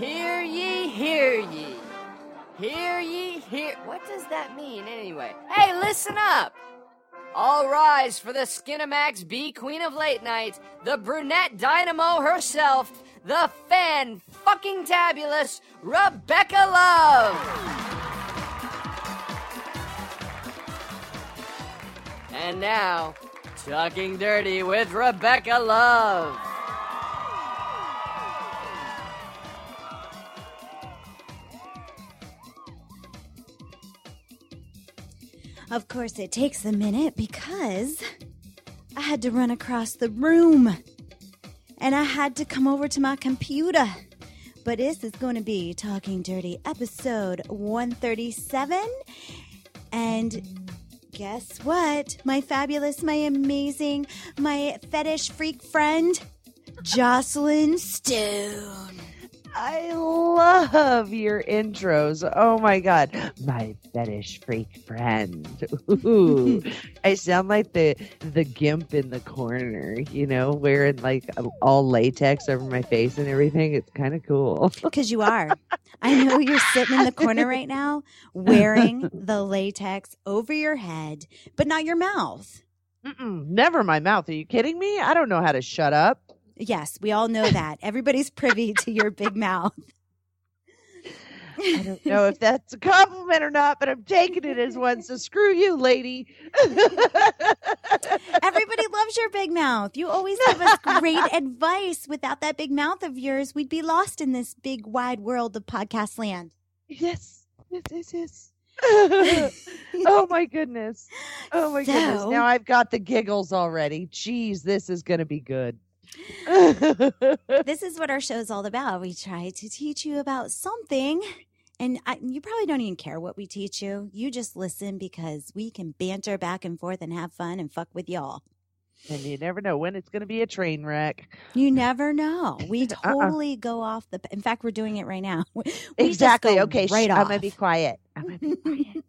Hear ye, hear ye. Hear ye, hear. What does that mean anyway? Hey, listen up! All rise for the Skinamax B Queen of Late Night, the brunette dynamo herself, the fan fucking tabulous Rebecca Love! And now, Talking Dirty with Rebecca Love. Of course, it takes a minute because I had to run across the room and I had to come over to my computer. But this is going to be Talking Dirty episode 137. And guess what? My fabulous, my amazing, my fetish freak friend, Jocelyn Stone. I love your intros. Oh my god, my fetish freak friend. Ooh, I sound like the the gimp in the corner, you know, wearing like um, all latex over my face and everything. It's kind of cool. Because you are. I know you're sitting in the corner right now wearing the latex over your head, but not your mouth. Mm-mm, never my mouth. Are you kidding me? I don't know how to shut up. Yes, we all know that. Everybody's privy to your big mouth. I don't know if that's a compliment or not, but I'm taking it as one. So screw you, lady. Everybody loves your big mouth. You always give us great advice. Without that big mouth of yours, we'd be lost in this big wide world of podcast land. Yes, yes, yes, yes. oh my goodness. Oh my so, goodness. Now I've got the giggles already. Jeez, this is going to be good. this is what our show is all about. We try to teach you about something and I, you probably don't even care what we teach you. You just listen because we can banter back and forth and have fun and fuck with y'all. And you never know when it's going to be a train wreck. You never know. We uh-uh. totally uh-uh. go off the. In fact, we're doing it right now. We exactly. Okay. Right sh- off. I'm gonna be quiet. I'm gonna be quiet.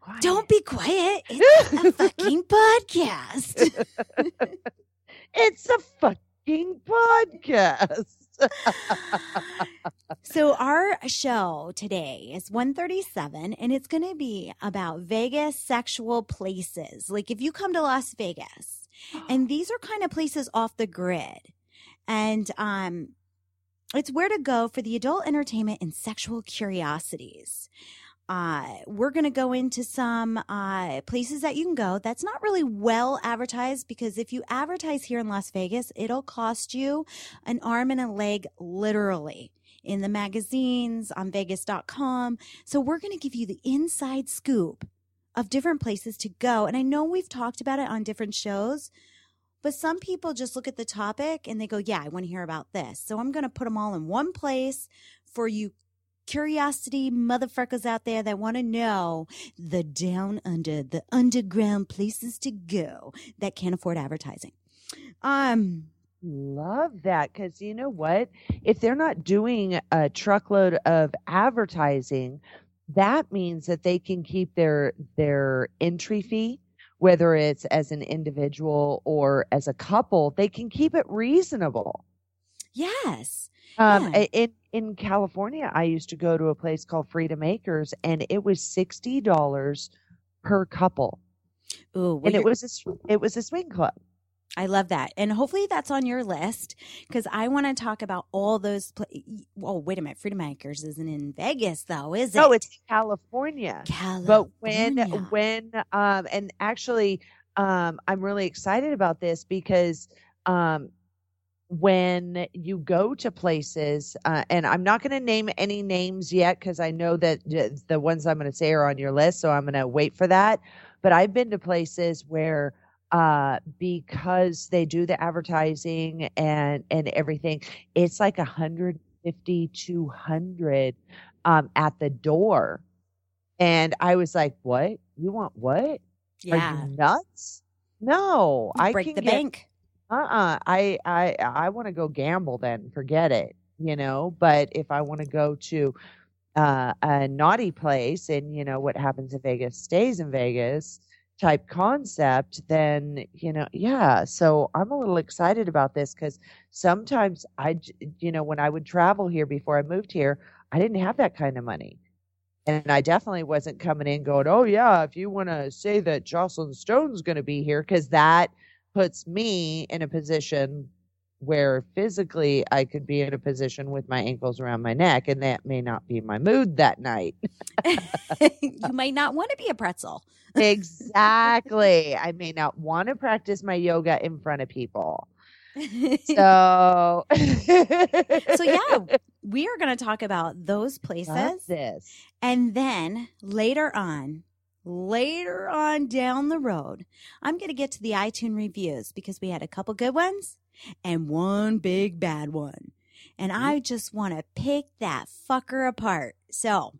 quiet. Don't be quiet. It's a fucking podcast. It's a fucking podcast so our show today is 137 and it's going to be about Vegas sexual places. Like if you come to Las Vegas and these are kind of places off the grid and um it's where to go for the adult entertainment and sexual curiosities. Uh, we're going to go into some uh, places that you can go. That's not really well advertised because if you advertise here in Las Vegas, it'll cost you an arm and a leg, literally, in the magazines, on Vegas.com. So we're going to give you the inside scoop of different places to go. And I know we've talked about it on different shows, but some people just look at the topic and they go, Yeah, I want to hear about this. So I'm going to put them all in one place for you curiosity motherfuckers out there that want to know the down under, the underground places to go that can't afford advertising. Um, Love that because you know what? If they're not doing a truckload of advertising, that means that they can keep their their entry fee, whether it's as an individual or as a couple, they can keep it reasonable. Yes. Um, yeah. in in California, I used to go to a place called Freedom Acres, and it was sixty dollars per couple. Ooh, well, and it was a it was a swing club. I love that, and hopefully that's on your list because I want to talk about all those. Pla- oh, wait a minute, Freedom Acres isn't in Vegas though, is it? No, it's California. California. But when when um and actually um I'm really excited about this because um when you go to places, uh, and I'm not going to name any names yet because I know that the ones I'm going to say are on your list, so I'm going to wait for that. But I've been to places where uh, because they do the advertising and and everything, it's like 150, 200 um, at the door, and I was like, "What? You want what? Yeah. Are you nuts? No, you I break can the get, bank." Uh-uh i i i want to go gamble then forget it you know but if i want to go to uh, a naughty place and you know what happens in vegas stays in vegas type concept, then, you know, yeah. So I'm a little excited about this because sometimes i you know, when I would travel here before I moved here, I didn't have that kind of money. And I definitely wasn't coming in going, oh, yeah, if you want to say that Jocelyn Stone's going to be here, because that puts me in a position where physically I could be in a position with my ankles around my neck, and that may not be my mood that night. you might not want to be a pretzel. exactly. I may not want to practice my yoga in front of people. So, so yeah, we are going to talk about those places. This. And then later on, later on down the road, I'm going to get to the iTunes reviews because we had a couple good ones and one big bad one. And mm-hmm. I just want to pick that fucker apart. So,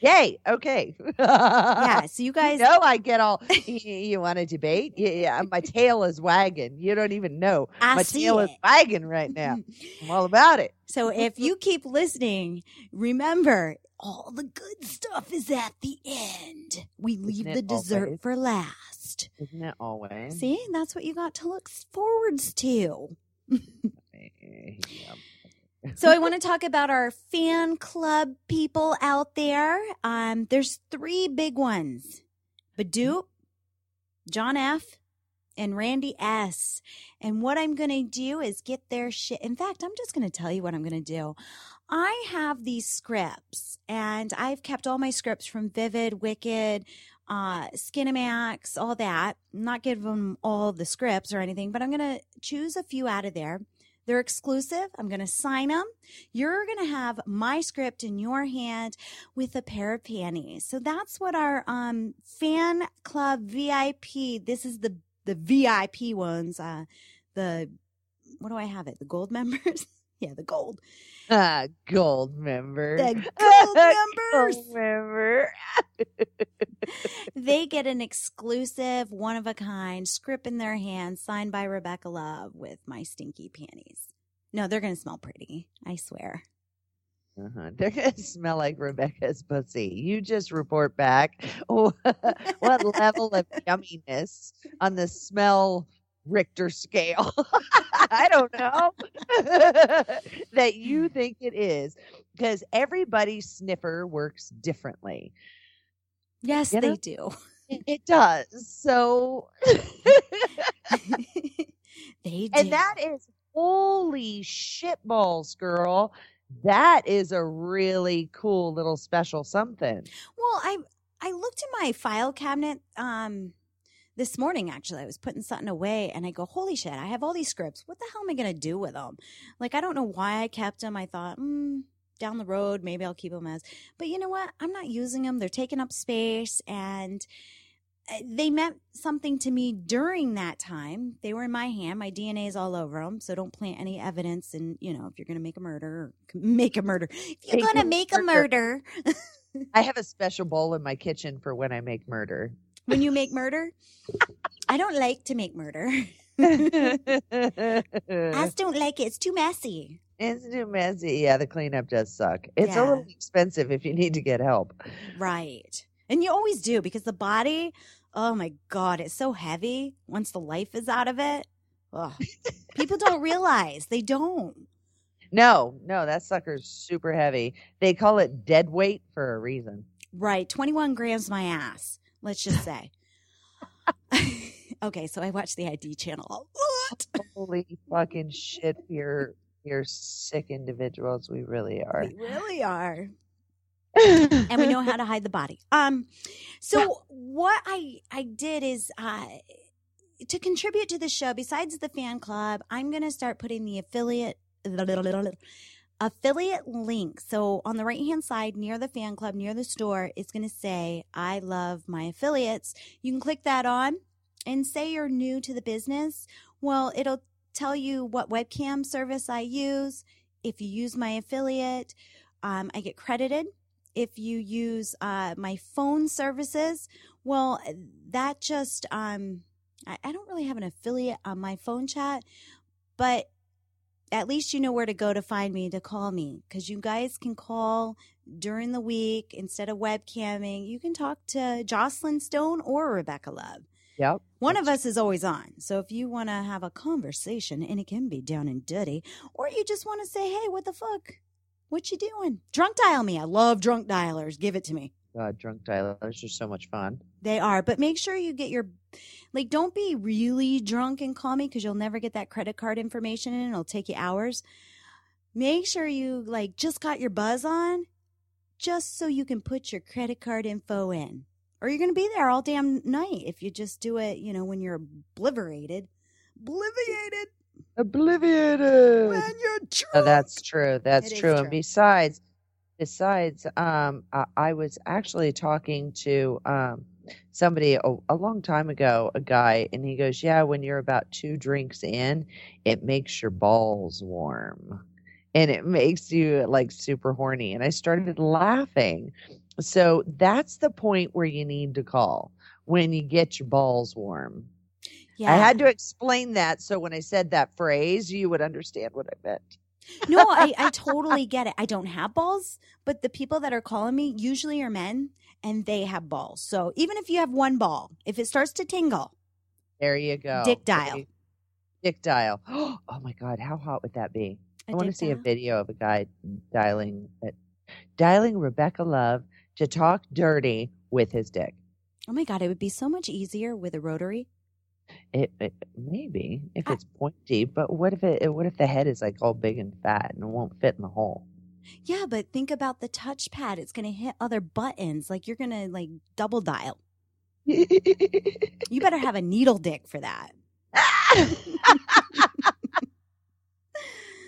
Yay. Okay. yeah. So you guys, know I get all, you, you want to debate? Yeah, yeah. My tail is wagging. You don't even know. I my see tail is it. wagging right now. I'm all about it. So if you keep listening, remember all the good stuff is at the end. We leave the dessert always? for last. Isn't it always? See, that's what you got to look forwards to. So I want to talk about our fan club people out there. Um, there's three big ones: Badoop, John F, and Randy S. And what I'm going to do is get their shit. In fact, I'm just going to tell you what I'm going to do. I have these scripts, and I've kept all my scripts from Vivid, Wicked, uh, all that. I'm not give them all the scripts or anything, but I'm going to choose a few out of there. They're exclusive. I'm going to sign them. You're going to have my script in your hand with a pair of panties. So that's what our um, fan club VIP. This is the the VIP ones. Uh, the what do I have it? The gold members. yeah, the gold. Ah, gold member. The gold members. Gold member. they get an exclusive, one of a kind script in their hand, signed by Rebecca Love with my stinky panties. No, they're going to smell pretty. I swear. Uh-huh. They're gonna smell like Rebecca's pussy. You just report back what level of yumminess on the smell Richter scale. I don't know that you think it is because everybody's sniffer works differently. Yes, You they know? do. It, it does. So, they do. and that is holy shitballs, girl. That is a really cool little special something. Well, I I looked in my file cabinet um this morning actually. I was putting something away and I go, "Holy shit, I have all these scripts. What the hell am I going to do with them?" Like I don't know why I kept them. I thought, "Hmm, down the road maybe I'll keep them as." But you know what? I'm not using them. They're taking up space and uh, they meant something to me during that time. They were in my hand. My DNA is all over them. So don't plant any evidence. And, you know, if you're going to make a murder, make a murder. If you're going to make a murder, I have a special bowl in my kitchen for when I make murder. When you make murder, I don't like to make murder. I just don't like it. It's too messy. It's too messy. Yeah, the cleanup does suck. It's a little expensive if you need to get help. Right. And you always do because the body, oh my God, it's so heavy once the life is out of it. People don't realize. They don't. No, no, that sucker's super heavy. They call it dead weight for a reason. Right. 21 grams my ass, let's just say. okay, so I watched the ID channel. What? Holy fucking shit, you're you're sick individuals. We really are. We really are. and we know how to hide the body. Um, so what I I did is uh to contribute to the show. Besides the fan club, I'm gonna start putting the affiliate affiliate link. So on the right hand side, near the fan club, near the store, it's gonna say "I love my affiliates." You can click that on, and say you're new to the business. Well, it'll tell you what webcam service I use. If you use my affiliate, um, I get credited if you use uh, my phone services, well, that just um, I, I don't really have an affiliate on my phone chat, but at least you know where to go to find me to call me because you guys can call during the week instead of webcamming. You can talk to Jocelyn Stone or Rebecca Love. Yep. One of us is always on. So if you want to have a conversation, and it can be down and dirty, or you just want to say, hey, what the fuck? What you doing? Drunk dial me. I love drunk dialers. Give it to me. God, drunk dialers are so much fun. They are, but make sure you get your, like, don't be really drunk and call me because you'll never get that credit card information in. It'll take you hours. Make sure you, like, just got your buzz on just so you can put your credit card info in. Or you're going to be there all damn night if you just do it, you know, when you're obliterated. Obliviated Obliviated. when you're drunk. Oh, that's true. That's true. true. And besides, besides, um, I, I was actually talking to um somebody a, a long time ago, a guy, and he goes, "Yeah, when you're about two drinks in, it makes your balls warm, and it makes you like super horny." And I started laughing. So that's the point where you need to call when you get your balls warm. yeah. I had to explain that so when I said that phrase, you would understand what I meant. No, I, I totally get it. I don't have balls, but the people that are calling me usually are men and they have balls. So even if you have one ball, if it starts to tingle, There you go. Dick dial. Dick dial. Oh my God, how hot would that be? a I want to see a video of a guy dialing uh, dialing Rebecca Love to talk dirty with his dick. Oh my God, it would be so much easier with a rotary. It, it maybe if it's pointy, but what if it? What if the head is like all big and fat and it won't fit in the hole? Yeah, but think about the touchpad. It's going to hit other buttons. Like you're going to like double dial. You better have a needle dick for that.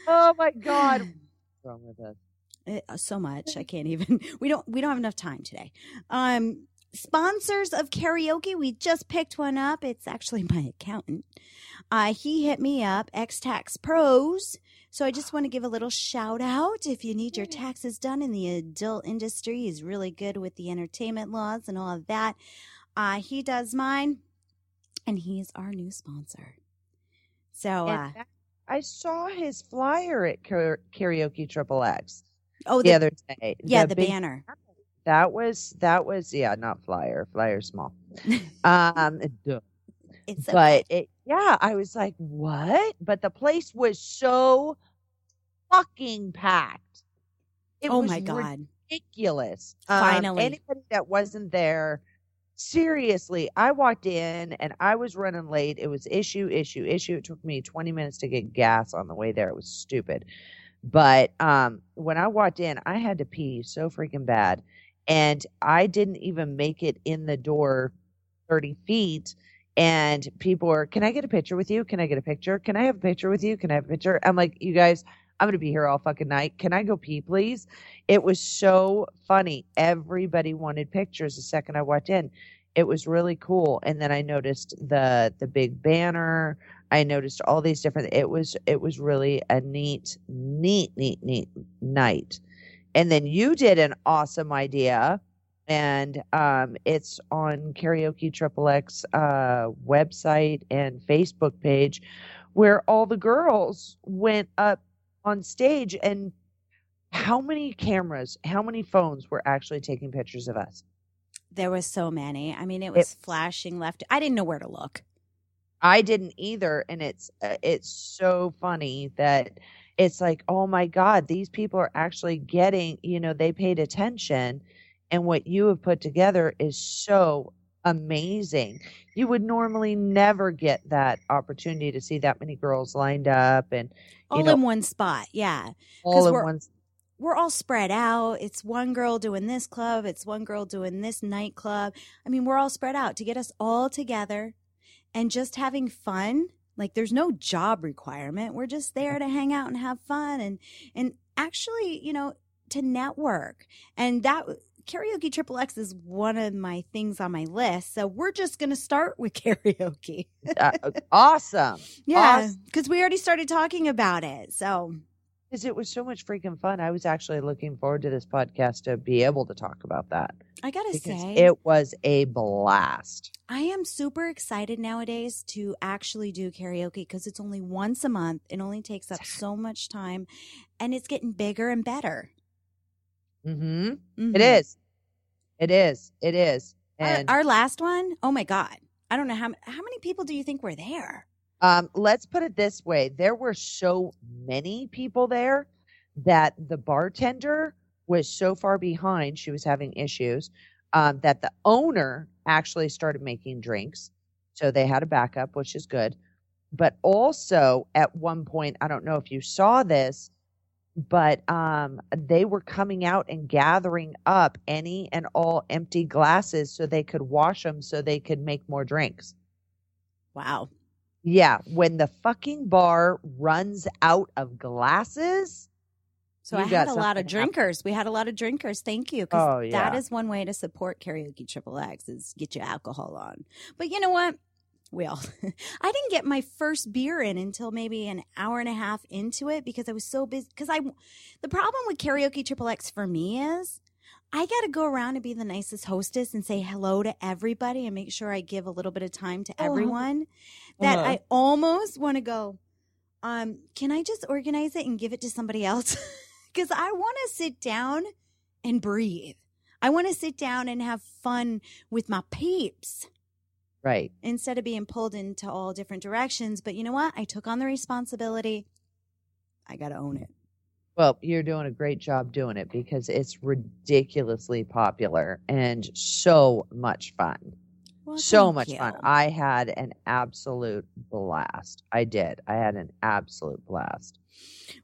oh my God, what's wrong with us? Eh, uh, so much i can't even we don't we don't have enough time today um sponsors of karaoke. We just picked one up. It's actually my accountant. Uh he hit me up x tax pros. So i just want to give a little shout out. If you need your taxes done in the adult industry he's really good with the entertainment laws and all of that. Uh he does mine and he's our new sponsor. So uh I saw his flyer at Karaoke Triple X oh the the, other day. yeah the, big banner That was that was yeah, not flyer. Flyer small. Um, it's so but it yeah, I was like, what? But the place was so fucking packed. It oh was my god ridiculous. Um, Finally. anybody that wasn't there, seriously, I walked in and I was running late. It was issue, issue, issue. It took me 20 minutes to get gas on the way there. It was stupid. But um, when I walked in, I had to pee so freaking bad. And I didn't even make it in the door 30 feet. And people were, Can I get a picture with you? Can I get a picture? Can I have a picture with you? Can I have a picture? I'm like, You guys, I'm going to be here all fucking night. Can I go pee, please? It was so funny. Everybody wanted pictures the second I walked in. It was really cool. And then I noticed the the big banner. I noticed all these different it was it was really a neat, neat, neat, neat night. And then you did an awesome idea. And um, it's on Karaoke Triple X uh, website and Facebook page where all the girls went up on stage and how many cameras, how many phones were actually taking pictures of us? There was so many. I mean, it was It- flashing left. I didn't know where to look. I didn't either, and it's uh, it's so funny that it's like, oh my god, these people are actually getting, you know, they paid attention, and what you have put together is so amazing. You would normally never get that opportunity to see that many girls lined up and All know, in one spot. Yeah. all in we're- one. We're all spread out. It's one girl doing this club, it's one girl doing this nightclub. I mean, we're all spread out to get us all together and just having fun. Like there's no job requirement. We're just there to hang out and have fun and and actually, you know, to network. And that karaoke triple X is one of my things on my list. So we're just going to start with karaoke. Uh, awesome. Yeah, Awesome. because we already started talking about it. So Because it was so much freaking fun. I was actually looking forward to this podcast to be able to talk about that I gotta say, it was a blast. I am super excited nowadays to actually do karaoke because it's only once a month. It only takes up so much time, and it's getting bigger and better. hmm Mhm. It is. It is. It is. Our- And our, last one, oh my god, I don't know how how many people do you think were there? Um, let's put it this way: there were so many people there that the bartender was so far behind; she was having issues. Um, that the owner actually started making drinks, so they had a backup, which is good. But also, at one point, I don't know if you saw this, but um, they were coming out and gathering up any and all empty glasses so they could wash them so they could make more drinks. Wow. Yeah, when the fucking bar runs out of glasses. So I got had a lot of drinkers. We had a lot of drinkers. Thank you. Oh, That yeah. is one way to support karaoke triple X is get your alcohol on. But you know what? Well, I didn't get my first beer in until maybe an hour and a half into it because I was so busy. Because I, the problem with karaoke triple X for me is I got to go around and be the nicest hostess and say hello to everybody and make sure I give a little bit of time to Uh-huh. everyone. That Uh-huh. I almost want to go. Um, can I just organize it and give it to somebody else? Because I want to sit down and breathe. I want to sit down and have fun with my peeps Right. instead of being pulled into all different directions. But you know what? I took on the responsibility. I got to own it. Well, you're doing a great job doing it because it's ridiculously popular and so much fun. Well, so much you. fun. I had an absolute blast. I did. I had an absolute blast.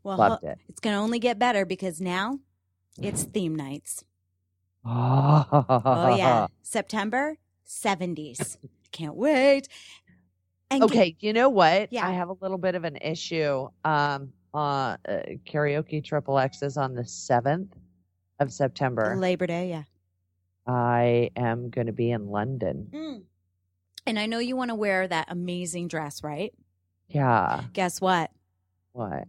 well, Loved it. it's going to only get better because now it's theme nights. Oh, Oh, yeah. September 70s. Can't wait. And Okay, you know what? Yeah. I have a little bit of an issue. Um, uh, uh karaoke triple X is on the seventh of September. Labor Day, yeah. I am going to be in London. Mm. And I know you want to wear that amazing dress, right? Yeah. Guess what? What?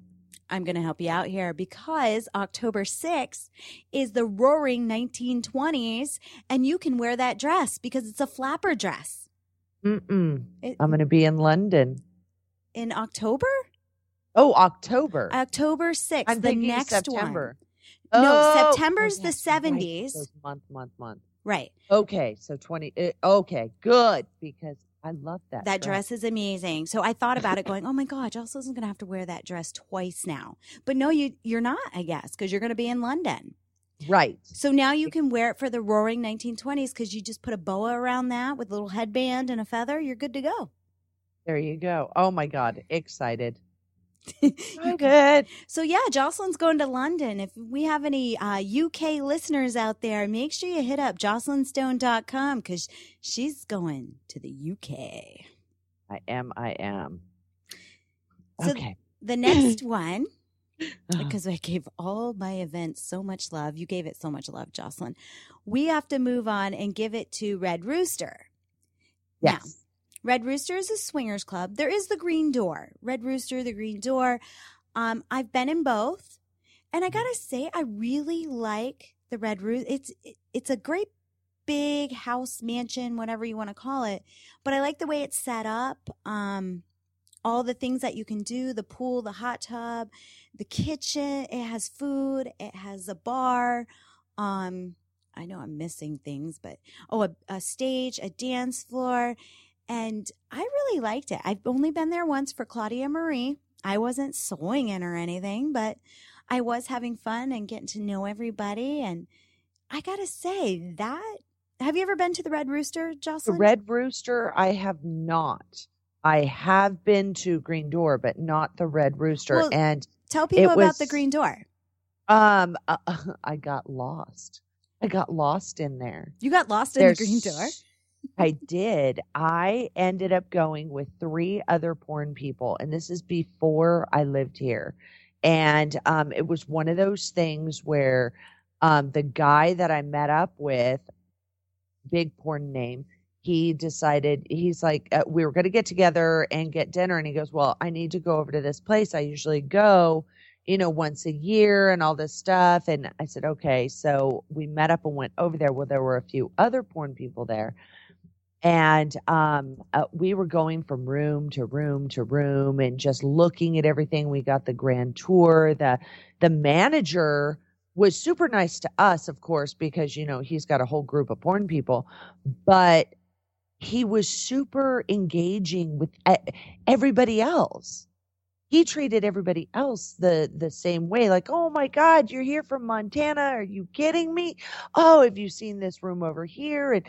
I'm going to help you out here because October 6th is the roaring 1920s, and you can wear that dress because it's a flapper dress. Mm-mm. It- I'm going to be in London. in October? Oh, October. October 6th, I'm the next September. one. No, Oh, September's oh, the yes, right. 70s. Month, month, month. Right. Okay, so 20. uh, Okay, good because I love that. That dress is amazing. So I thought about it going, oh my God, Jocelyn's going to have to wear that dress twice now. But no, you, you're not, I guess, because you're going to be in London. Right. So now you can wear it for the roaring 1920s because you just put a boa around that with a little headband and a feather. You're good to go. There you go. Oh my God, excited. I'm good. so yeah, Jocelyn's going to London. If we have any uh, UK listeners out there, make sure you hit up jocelynstone.com because she's going to the UK. I am. I am. So- okay. The next one, because I gave all my events so much love. You gave it so much love, Jocelyn. We have to move on and give it to Red Rooster. Now, yes. Red Rooster is a swingers club. There is the Green Door. Red Rooster, the Green Door. Um, I've been in both, and I gotta say, I really like the Red Rooster. It's it, it's a great big house mansion, whatever you want to call it. But I like the way it's set up. Um, all the things that you can do the pool, the hot tub, the kitchen. It has food, it has a bar. Um, I know I'm missing things, but oh, a, a stage, a dance floor. And I really liked it. I've only been there once for Claudia Marie. I wasn't sewing in or anything, but I was having fun and getting to know everybody. And I gotta say that. Have you ever been to the Red Rooster, Jocelyn? The Red Rooster, I have not. I have been to Green Door, but not the Red Rooster. Well, and Tell people about the Green Door. um, uh, I got lost. I got lost in there. You got lost in There's- the Green Door. I did. I ended up going with three other porn people, and this is before I lived here. And um, it was one of those things where um, the guy that I met up with, big porn name, he decided he's like uh, we were going to get together and get dinner, and he goes, "Well, I need to go over to this place. I usually go." You know, once a year and all this stuff. And I said, okay. So we met up and went over there. Well, there were a few other porn people there and um, uh, we were going from room to room to room and just looking at everything we got the grand tour the the manager was super nice to us of course because you know he's got a whole group of porn people but he was super engaging with everybody else. He treated everybody else the the same way, like, "Oh my God, you're here from Montana? Are you kidding me? Oh, have you seen this room over here?" And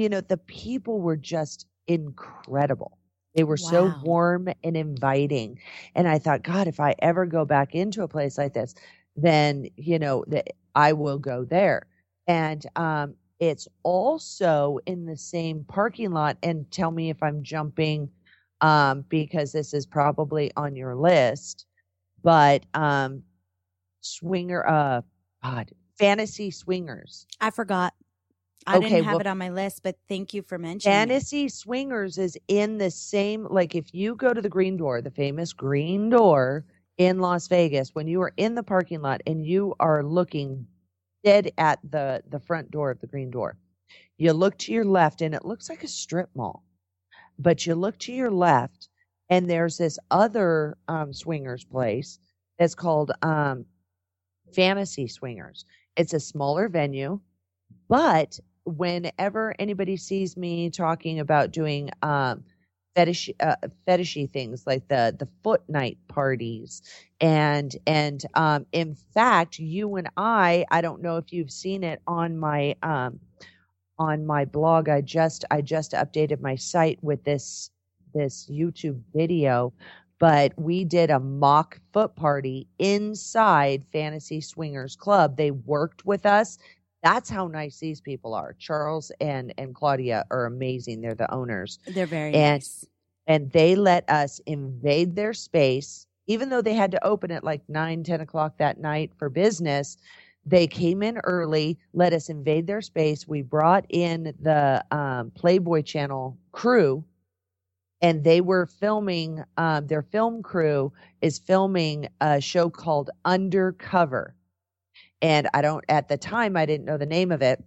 you know, the people were just incredible. They were so warm and inviting, and I thought, God, if I ever go back into a place like this, then you know that I will go there. And um, it's also in the same parking lot. And tell me if I'm jumping, um, because this is probably on your list. But um, swinger, uh, God, fantasy swingers. I forgot. I Okay, didn't have well- it on my list, but thank you for mentioning it. Fantasy Swingers is in the same like if you go to the Green Door, the famous Green Door in Las Vegas, when you are in the parking lot and you are looking dead at the the front door of the Green Door, you look to your left and it looks like a strip mall. But you look to your left and there's this other um, swingers place that's called um, Fantasy Swingers. It's a smaller venue, but whenever anybody sees me talking about doing um fetish uh, fetishy things like the the foot night parties and and um in fact you and I I don't know if you've seen it on my um on my blog I just I just updated my site with this this YouTube video but we did a mock foot party inside Fantasy Swingers Club. They worked with us that's how nice these people are. Charles and and Claudia are amazing. They're the owners, They're very And- nice. and they let us invade their space, even though they had to open at like nine, ten o'clock that night for business. They came in early, let us invade their space. We brought in the um, Playboy Channel crew, and they were filming. Um, their film crew is filming a show called Undercover and I don't at the time I didn't know the name of it.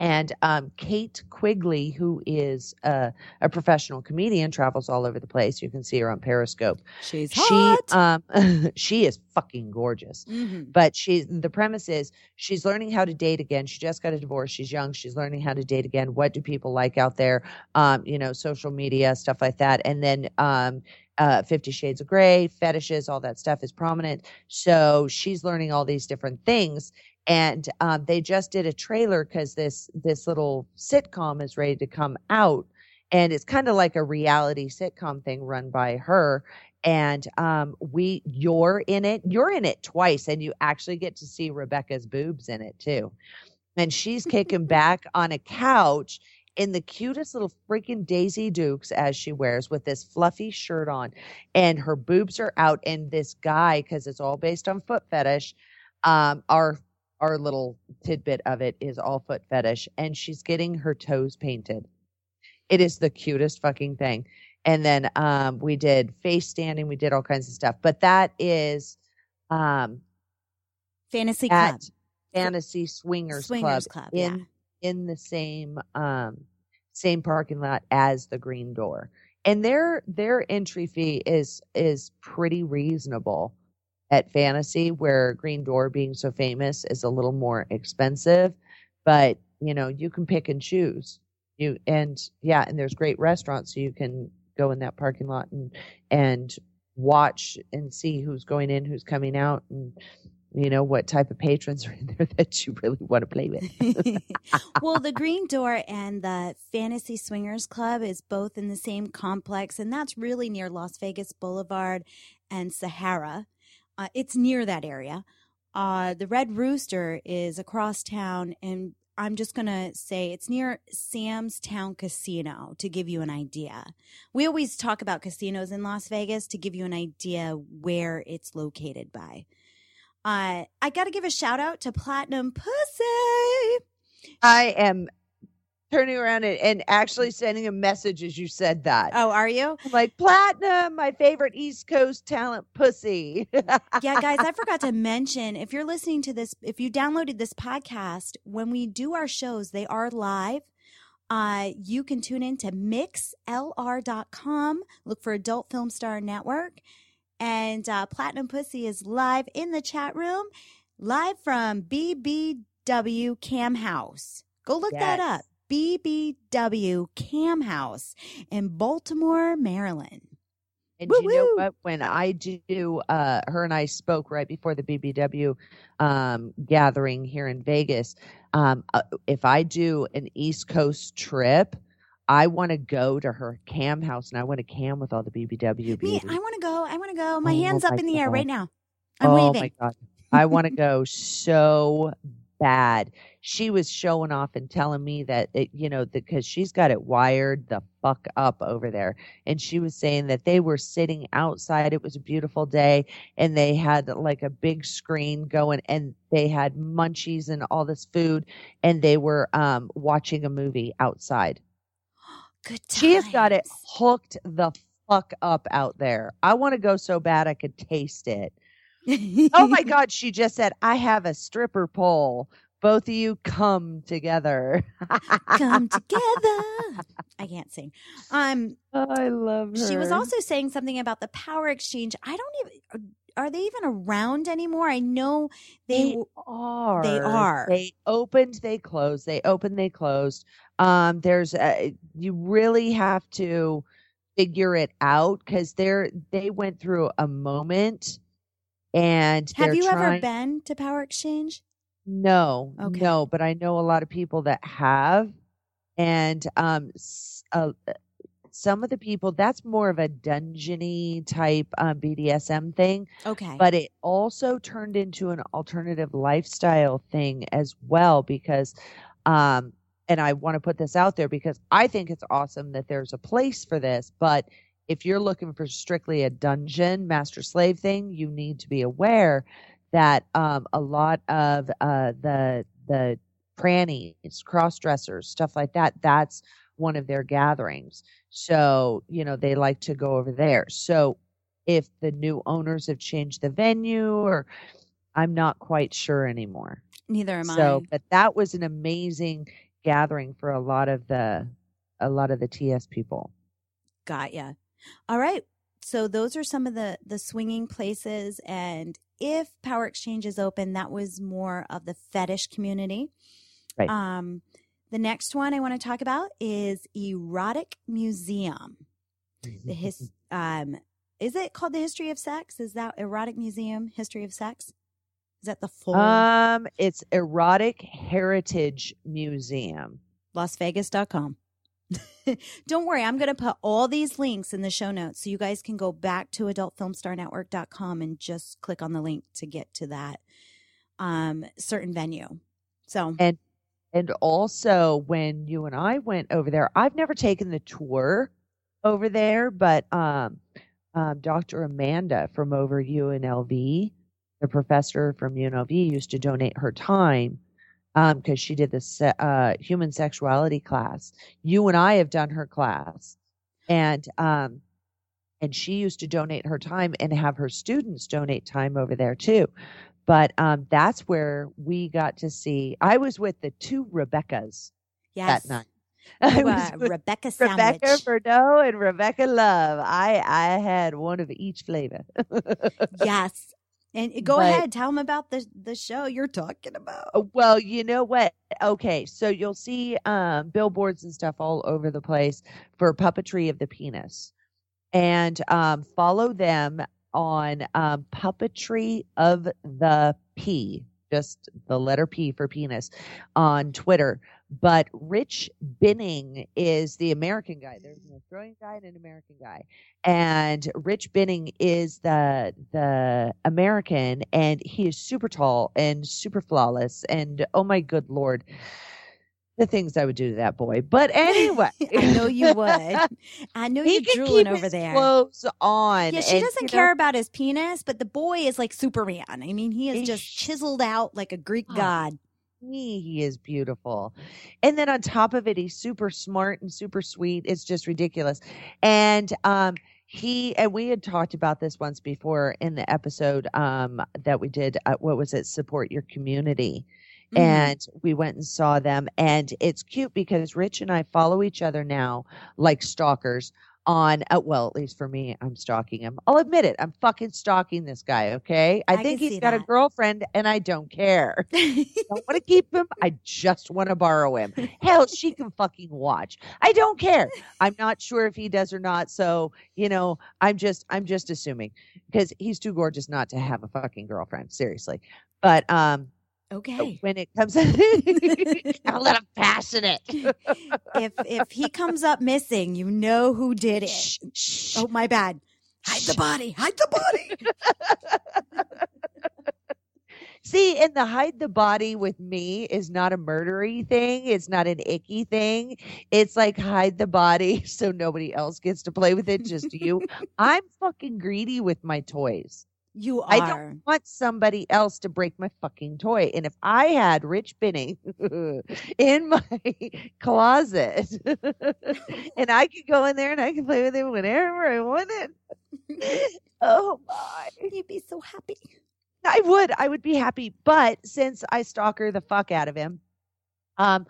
And um, Kate Quigley, who is a, a professional comedian, travels all over the place. You can see her on Periscope. She's She hot. um she is fucking gorgeous. Mhm. But she's the premise is she's learning how to date again. She just got a divorce. She's young. She's learning how to date again. What do people like out there? Um, you know, social media stuff like that. And then um, uh, Fifty Shades of Grey, fetishes, all that stuff is prominent. So she's learning all these different things. And um, they just did a trailer because this this little sitcom is ready to come out, and it's kind of like a reality sitcom thing run by her. And um we you're in it you're in it twice and you actually get to see rebecca's boobs in it too. And she's kicking back on a couch in the cutest little freaking daisy dukes as she wears with this fluffy shirt on. And her boobs are out and this guy because it's all based on foot fetish um our our little tidbit of it is all foot fetish and she's getting her toes painted. It is the cutest fucking thing. And then um we did face standing we did all kinds of stuff but that is um Fantasy Club. fantasy swingers, Swingers club, Club, in in the same um same parking lot as the green door. And their their entry fee is is pretty reasonable at fantasy where green door being so famous is a little more expensive but you know you can pick and choose you and yeah and there's great restaurants so you can go in that parking lot and and watch and see who's going in who's coming out and you know what type of patrons are in there that you really want to play with well, the Green Door and the Fantasy Swingers Club is both in the same complex, and that's really near Las Vegas Boulevard and Sahara. Uh, it's near that area. Uh, the Red Rooster is across town, and I'm just going to say it's near Sam's Town Casino to give you an idea. We always talk about casinos in Las Vegas to give you an idea where it's located by. Uh, I got to give a shout out to Platinum Pussy. i am turning around and, and actually sending a message as you said that Oh, are you? I'm like platinum my favorite east coast talent pussy Yeah, guys, I forgot to mention if you're listening to this, if you downloaded this podcast, when we do our shows, they are live. Uh, you can tune in to mixlr.com, look for Adult Film Star Network, and uh, Platinum Pussy is live in the chat room, live from BBW Cam House. Go look that up. BBW Cam House in Baltimore, Maryland. And Woo you know what? When I do, uh, her and I spoke right before the BBW um, gathering here in Vegas. Um, uh, if I do an East Coast trip, I want to go to her cam house and I want to cam with all the BBW Me. I want to go. I want to go. My Oh hands up my in the air right now. I'm oh waving. my god, I want to go so bad. She was showing off and telling me that it, you know, because she's got it wired the fuck up over there, and she was saying that they were sitting outside. It was a beautiful day, and they had like a big screen going, and they had munchies and all this food, and they were um watching a movie outside. Good times. She has got it hooked the fuck up out there. I want to go so bad I could taste it. Oh my God, she just said, I have a stripper pole. Both of you come together. Come together. I can't sing. Um, I love her. she was also saying something about the power exchange. I don't even. Are they even around anymore? I know they. They are. They are. They opened, they closed. They opened, they closed. Um, there's a, you really have to figure it out because they're they went through a moment and have you ever been to Power Exchange? No, Okay. no, but I know a lot of people that have, and um, uh, some of the people that's more of a dungeony type um, BDSM thing, Okay. but it also turned into an alternative lifestyle thing as well because, um, and I want to put this out there because I think it's awesome that there's a place for this, but if you're looking for strictly a dungeon master slave thing, you need to be aware that um, a lot of uh, the the trannies, cross dressers, stuff like that, that's one of their gatherings. So you know they like to go over there. So if the new owners have changed the venue, or I'm not quite sure anymore. Neither am so, I. but that was an amazing gathering for a lot of the a lot of the TS people. Got ya. All right. So those are some of the the swinging places, and if Power Exchange is open, that was more of the fetish community. Right. Um, the next one I want to talk about is Erotic Museum. The his um, is it called the History of Sex? Is that Erotic Museum History of Sex? Is that the full Um, it's Erotic Heritage Museum. LasVegas.com? Don't worry, I'm going to put all these links in the show notes so you guys can go back to adultfilmstarnetwork.com and just click on the link to get to that um, certain venue. So, And and also when you and I went over there, I've never taken the tour over there, but um, um Dr. Amanda from over UNLV, the professor from UNLV used to donate her time um because she did the se- uh human sexuality class. You and I have done her class. And um and she used to donate her time and have her students donate time over there too. But um, that's where we got to see. I was with the two Rebeccas yes. that night. I You, uh, Rebecca Sandwich. Rebecca Bardoux and Rebecca Love. I I had one of each flavor. yes. And go But- ahead, tell them about the the show you're talking about. Uh, Well, you know what? Okay, so you'll see um, billboards and stuff all over the place for puppetry of the penis, and um, follow them on um, puppetry of the P, just the letter P for penis, on Twitter. But Rich Binning is the American guy. There's an Australian guy and an American guy, and Rich Binning is the the American, and he is super tall and super flawless, and oh my good lord, the things I would do to that boy. But anyway, I know you would. I know you're drooling keep over his there. clothes on. Yeah, she and, doesn't care know, about his penis, but the boy is like Superman. I mean, he is just chiseled out like a Greek god. Me, he is beautiful. And then on top of it, he's super smart and super sweet. It's just ridiculous. And um he and we had talked about this once before in the episode um that we did uh, what was it support your community Mhm. and we went and saw them and it's cute because rich and i follow each other now like stalkers on uh, well at least for me i'm stalking him. I'll admit it i'm fucking stalking this guy okay? I, I think he's got a girlfriend and i don't care. I don't want to keep him i just want to borrow him. Hell she can fucking watch. I don't care. I'm not sure if he does or not so you know i'm just i'm just assuming because he's too gorgeous not to have a fucking girlfriend seriously. But um okay. when it comes i'll let him pass it if if he comes up missing, you know who did it. Shh, shh. Oh, my bad. Hide the body. Hide the body. See, and the hide the body with me is not a murdery thing. It's not an icky thing. It's like hide the body so nobody else gets to play with it, just you. I'm fucking greedy with my toys. You are. I don't want somebody else to break my fucking toy. And if I had Rich Binning in my closet and I could go in there and I could play with it whenever I wanted. Oh my. You'd be so happy. I would. I would be happy. But since I stalker the fuck out of him, um,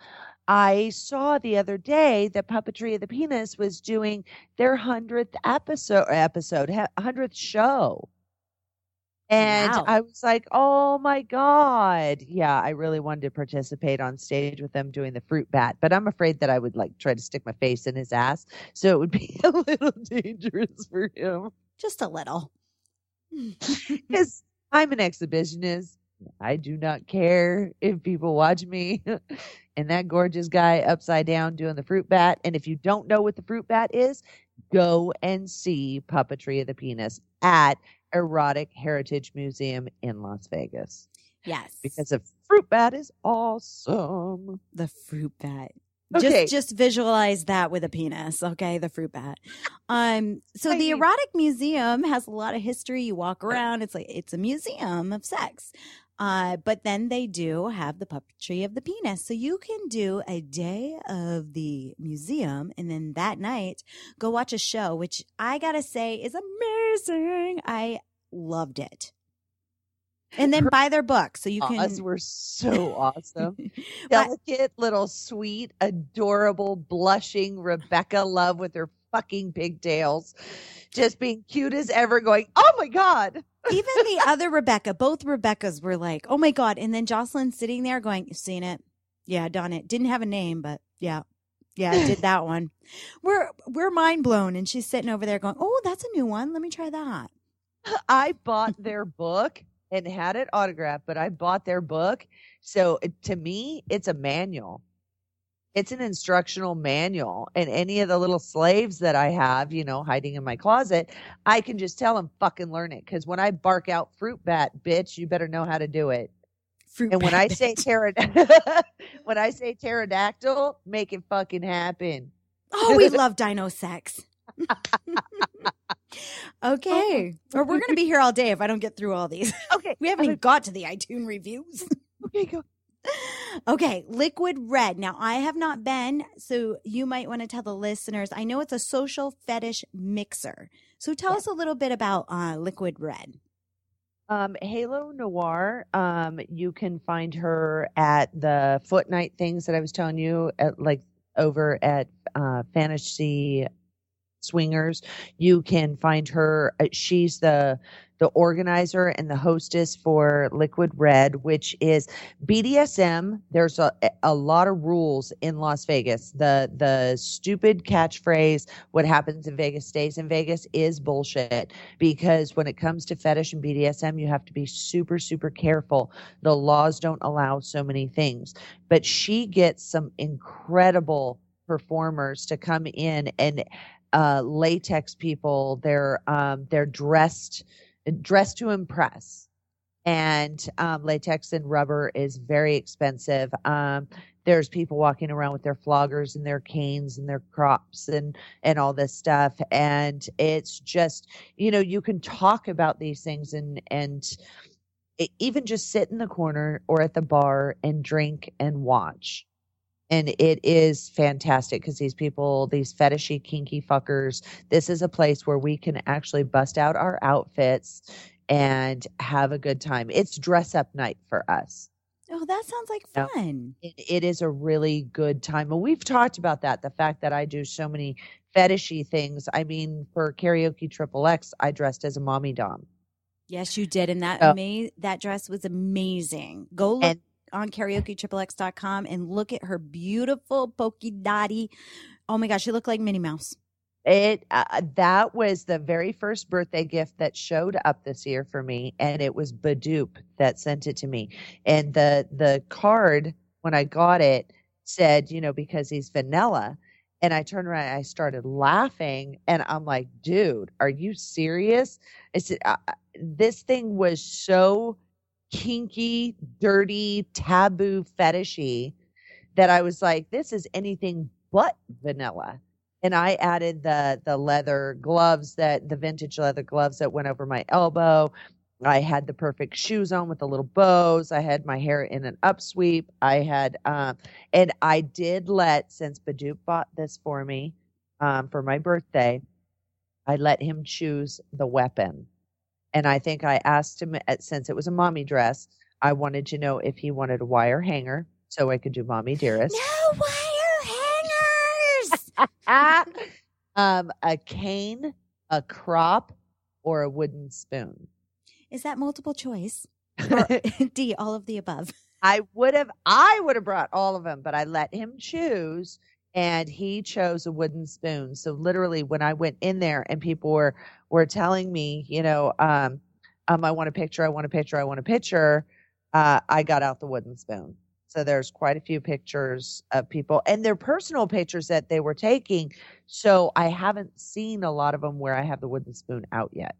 I saw the other day that Puppetry of the Penis was doing their hundredth episode episode hundredth show. And Wow. I was like, oh my God. Yeah, I really wanted to participate on stage with them doing the fruit bat, but I'm afraid that I would like try to stick my face in his ass. So it would be a little dangerous for him Just a little. because I'm an exhibitionist. I do not care if people watch me and that gorgeous guy upside down doing the fruit bat. And if you don't know what the fruit bat is, go and see Puppetry of the Penis at Erotic Heritage Museum in Las Vegas Yes. because the fruit bat is awesome. the fruit bat. Okay. Just just visualize that with a penis, okay? The fruit bat. Um so I the mean- erotic museum has a lot of history. You walk around, it's like it's a museum of sex. Uh, but then they do have the puppetry of the penis. So you can do a day of the museum and then that night go watch a show, which I gotta say is amazing. I loved it. And then Her- buy their book so you can Us were so awesome. Delicate little sweet, adorable, blushing Rebecca Love with her fucking pigtails. Just being cute as ever, going, Oh my God. even the other Rebecca, both Rebeccas were like, "Oh my god!" And then Jocelyn sitting there going, "You've seen it? Yeah, done it. Didn't have a name, but yeah, yeah, I did that one." We're we're mind blown, and she's sitting over there going, "Oh, that's a new one. Let me try that." I bought their book and had it autographed, but I bought their book. So to me, it's a manual. It's an instructional manual. And any of the little slaves that I have, you know, hiding in my closet, I can just tell them fucking learn it. Cause when I bark out fruit bat, bitch, you better know how to do it. Fruit And when I say pterod- when I say pterodactyl, make it fucking happen. "Oh, we love dino sex." Oh, okay, or we're gonna be here all day if I don't get through all these. Okay. we haven't even got to the iTunes reviews. Okay, go. Okay, liquid red. Now, I have not been, so you might want to tell the listeners. I know it's a social fetish mixer. So tell us a little bit about uh, liquid red. Um, Halo Noir. Um, you can find her at the foot night things that I was telling you, at, like over at uh, Fantasy Swingers. You can find her. uh, She's the the organizer and the hostess for Liquid Red, which is BDSM. There's a a lot of rules in Las Vegas. The the stupid catchphrase "What happens in Vegas stays in Vegas" is bullshit because when it comes to fetish and BDSM, you have to be super, super careful. The laws don't allow so many things. But she gets some incredible performers to come in and uh, latex people. They're um, they're dressed dressed to impress. And um, latex and rubber is very expensive. Um, there's people walking around with their floggers and their canes and their crops and and all this stuff and it's just you know you can talk about these things and and even just sit in the corner or at the bar and drink and watch and it is fantastic because these people these fetishy kinky fuckers this is a place where we can actually bust out our outfits and have a good time it's dress up night for us Oh, that sounds like fun. it, it is a really good time. And we've talked about that. The fact that I do so many fetishy things. I mean, for karaoke triple X, I dressed as a mommy dom. Yes, you did. And that So- ama- that dress was amazing. Go look And- on karaoketriplx.com and look at her beautiful polka dotty. Oh my gosh, she looked like Minnie Mouse. It uh, that was the very first birthday gift that showed up this year for me, and it was Badoop that sent it to me. And the the card when I got it said, you know, because he's vanilla. And I turned around I started laughing, and I'm like, dude, are you serious? I said, uh, uh, this thing was so kinky, dirty, taboo, fetishy that I was like, this is anything but vanilla and I added the the leather gloves that the vintage leather gloves that went over my elbow. I had the perfect shoes on with the little bows. I had my hair in an upsweep. I had um and I did let since Badoop bought this for me um for my birthday, I let him choose the weapon. And I think I asked him at, since it was a mommy dress, I wanted to know if he wanted a wire hanger so I could do mommy dearest. No wire hangers. um, a cane, a crop, or a wooden spoon. Is that multiple choice? D, all of the above? I would have, I would have brought all of them, but I let him choose, and he chose a wooden spoon. So literally, when I went in there and people were were telling me, you know, um, um, I want a picture, I want a picture, I want a picture, uh, I got out the wooden spoon. So there's quite a few pictures of people and they're personal pictures that they were taking. So I haven't seen a lot of them where I have the wooden spoon out yet.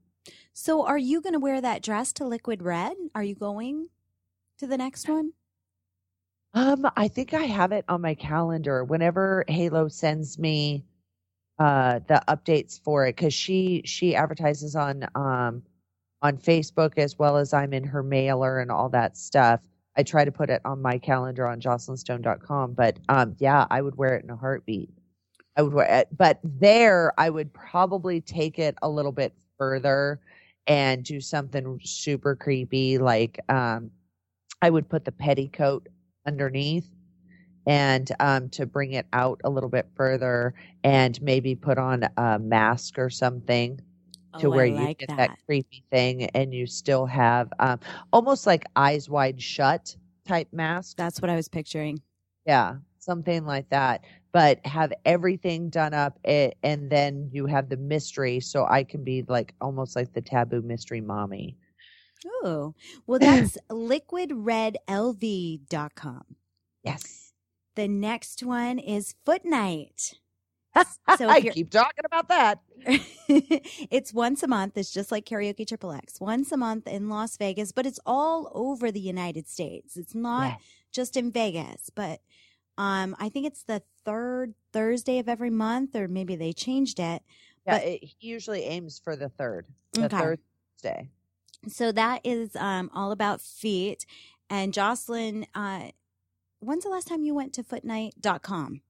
So, are you going to wear that dress to Liquid Red? Are you going to the next one? Um, I think I have it on my calendar whenever Halo sends me uh the updates for it because she she advertises on um on Facebook as well as I'm in her mailer and all that stuff. I try to put it on my calendar on jocelynstone.com, but um yeah, I would wear it in a heartbeat. I would wear it, but there I would probably take it a little bit further and do something super creepy like um I would put the petticoat underneath and um, to bring it out a little bit further and maybe put on a mask or something to Oh, where you get that. that. creepy thing and you still have um, almost like eyes wide shut type mask. That's what I was picturing. Yeah, something like that. But have everything done up a- and then you have the mystery. So I can be like almost like the taboo mystery mommy. Oh, well, that's liquidredlv.com. Yes. The next one is Foot Night. So I keep talking about that. it's once a month. It's just like karaoke triple X. Once a month in Las Vegas, but it's all over the United States. It's not Yes. just in Vegas, but um, I think it's the third Thursday of every month, or maybe they changed it. Yeah, But- it usually aims for the third, the Okay. third Thursday. So that is um, all about feet. And Jocelyn, uh, when's the last time you went to footnight.com?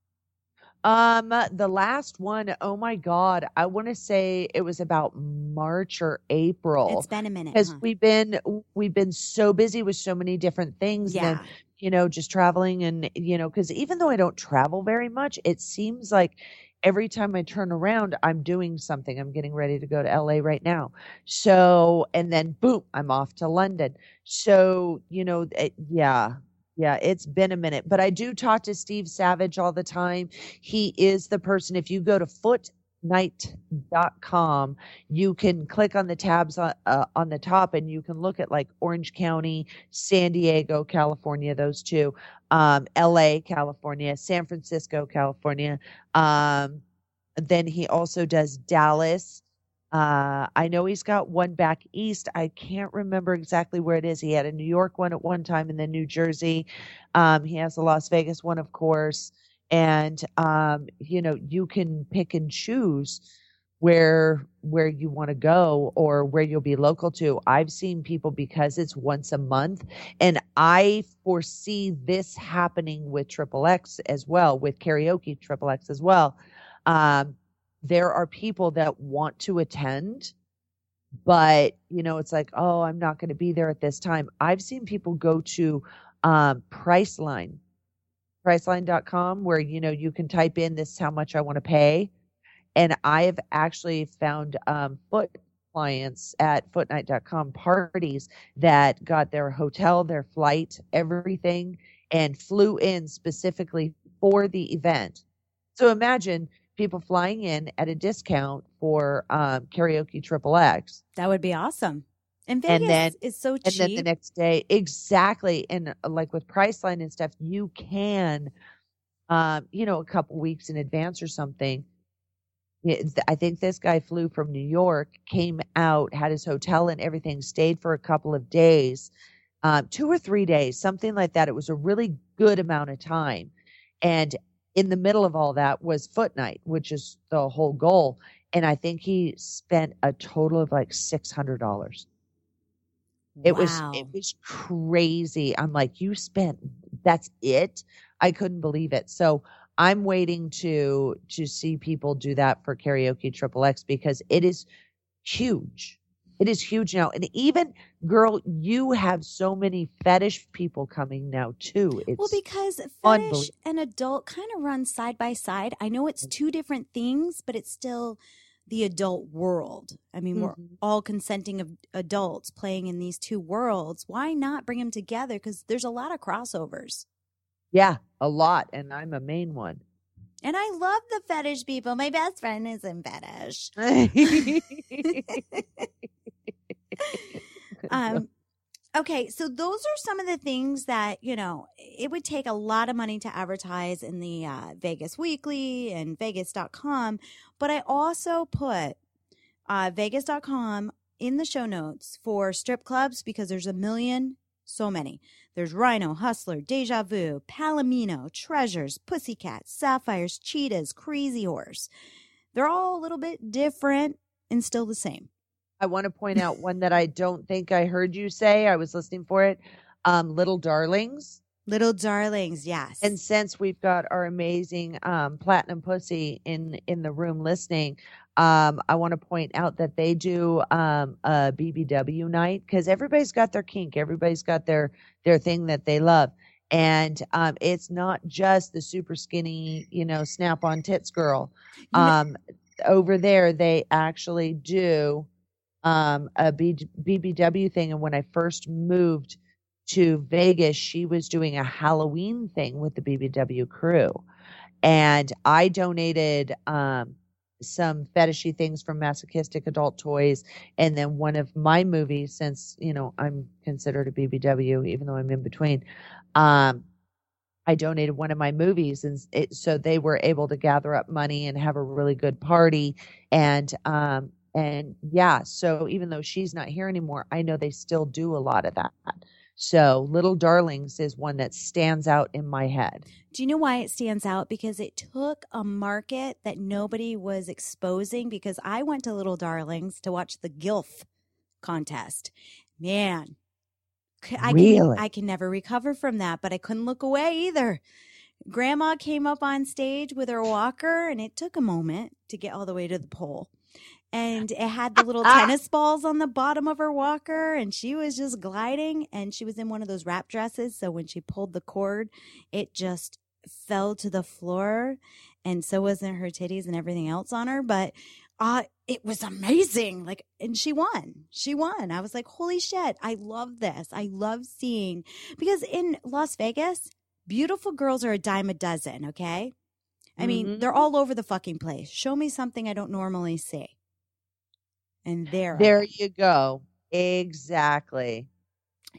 Um, the last one, oh my God, I want to say it was about March or April It's been a minute. because huh? we've been we've been so busy with so many different things. yeah. And you know, just traveling and you know, because even though I don't travel very much, it seems like every time I turn around, I'm doing something. I'm getting ready to go to LA right now. So, and then boom, I'm off to London. So, you know, it, yeah, yeah, it's been a minute, but I do talk to Steve Savage all the time. He is the person, if you go to footnight.com, you can click on the tabs on, uh, on the top and you can look at like Orange County, San Diego, California, those two, um, LA, California, San Francisco, California. Um, then he also does Dallas. Uh, I know he's got one back east. I can't remember exactly where it is. He had a New York one at one time and then New Jersey. Um, he has a Las Vegas one, of course. And um, you know, you can pick and choose where where you want to go or where you'll be local to. I've seen people because it's once a month and I foresee this happening with Triple X as well, with karaoke Triple X as well. Um, there are people that want to attend, but you know, it's like, oh, I'm not going to be there at this time. I've seen people go to um, Priceline, Priceline.com, where you know you can type in this is how much I want to pay, and I have actually found um, foot clients at footnight.com parties that got their hotel, their flight, everything, and flew in specifically for the event. So imagine people flying in at a discount for um, karaoke triple X. That would be awesome. And Vegas and then, is so cheap. And then the next day, exactly. And uh, like with Priceline and stuff, you can, um, you know, a couple weeks in advance or something. I think this guy flew from New York, came out, had his hotel and everything, stayed for a couple of days, um, two or three days, something like that. It was a really good amount of time. And in the middle of all that was foot night, which is the whole goal. And I think he spent a total of like $600. It wow. was it was crazy. I'm like, you spent that's it. I couldn't believe it. So I'm waiting to to see people do that for karaoke triple X because it is huge. It is huge now. And even girl, you have so many fetish people coming now too. It's well, because fetish and adult kind of run side by side. I know it's mm. two different things, but it's still the adult world. I mean, we're Mhm. all consenting of adults playing in these two worlds. Why not bring them together? Because there's a lot of crossovers. yeah, a lot. And I'm a main one. And I love the fetish people. My best friend is in fetish. Um, okay, so those are some of the things that you know it would take a lot of money to advertise in the uh, Vegas Weekly and Vegas.com, but I also put uh, Vegas.com in the show notes for strip clubs because there's a million, so many. There's Rhino, Hustler, Deja Vu, Palomino, Treasures, Pussycats, Sapphires, Cheetahs, Crazy Horse. They're all a little bit different and still the same. I want to point out one that I don't think I heard you say. I was listening for it. Um, Little Darlings. Little darlings, yes. And since we've got our amazing um, platinum pussy in in the room listening, um, I want to point out that they do um, a BBW night because everybody's got their kink, everybody's got their their thing that they love, and um, it's not just the super skinny, you know, snap on tits girl. Um, over there, they actually do um, a B- BBW thing, and when I first moved to Vegas, she was doing a Halloween thing with the BBW crew. And I donated um, some fetishy things from masochistic adult toys. And then one of my movies, since, you know, I'm considered a BBW, even though I'm in between, um, I donated one of my movies. And it, so they were able to gather up money and have a really good party. And, um, and yeah, so even though she's not here anymore, I know they still do a lot of that. So Little Darlings is one that stands out in my head. Do you know why it stands out? Because it took a market that nobody was exposing. Because I went to Little Darlings to watch the GILF contest. Man, I Really? can I can never recover from that, but I couldn't look away either. Grandma came up on stage with her walker, and it took a moment to get all the way to the pole. And it had the little tennis balls on the bottom of her walker, and she was just gliding. And she was in one of those wrap dresses. So when she pulled the cord, it just fell to the floor. And so wasn't her titties and everything else on her. But uh, it was amazing. Like, and she won. She won. I was like, holy shit. I love this. I love seeing because in Las Vegas, beautiful girls are a dime a dozen. Okay. I mean, Mhm. they're all over the fucking place. Show me something I don't normally see. And there, There you go. Exactly.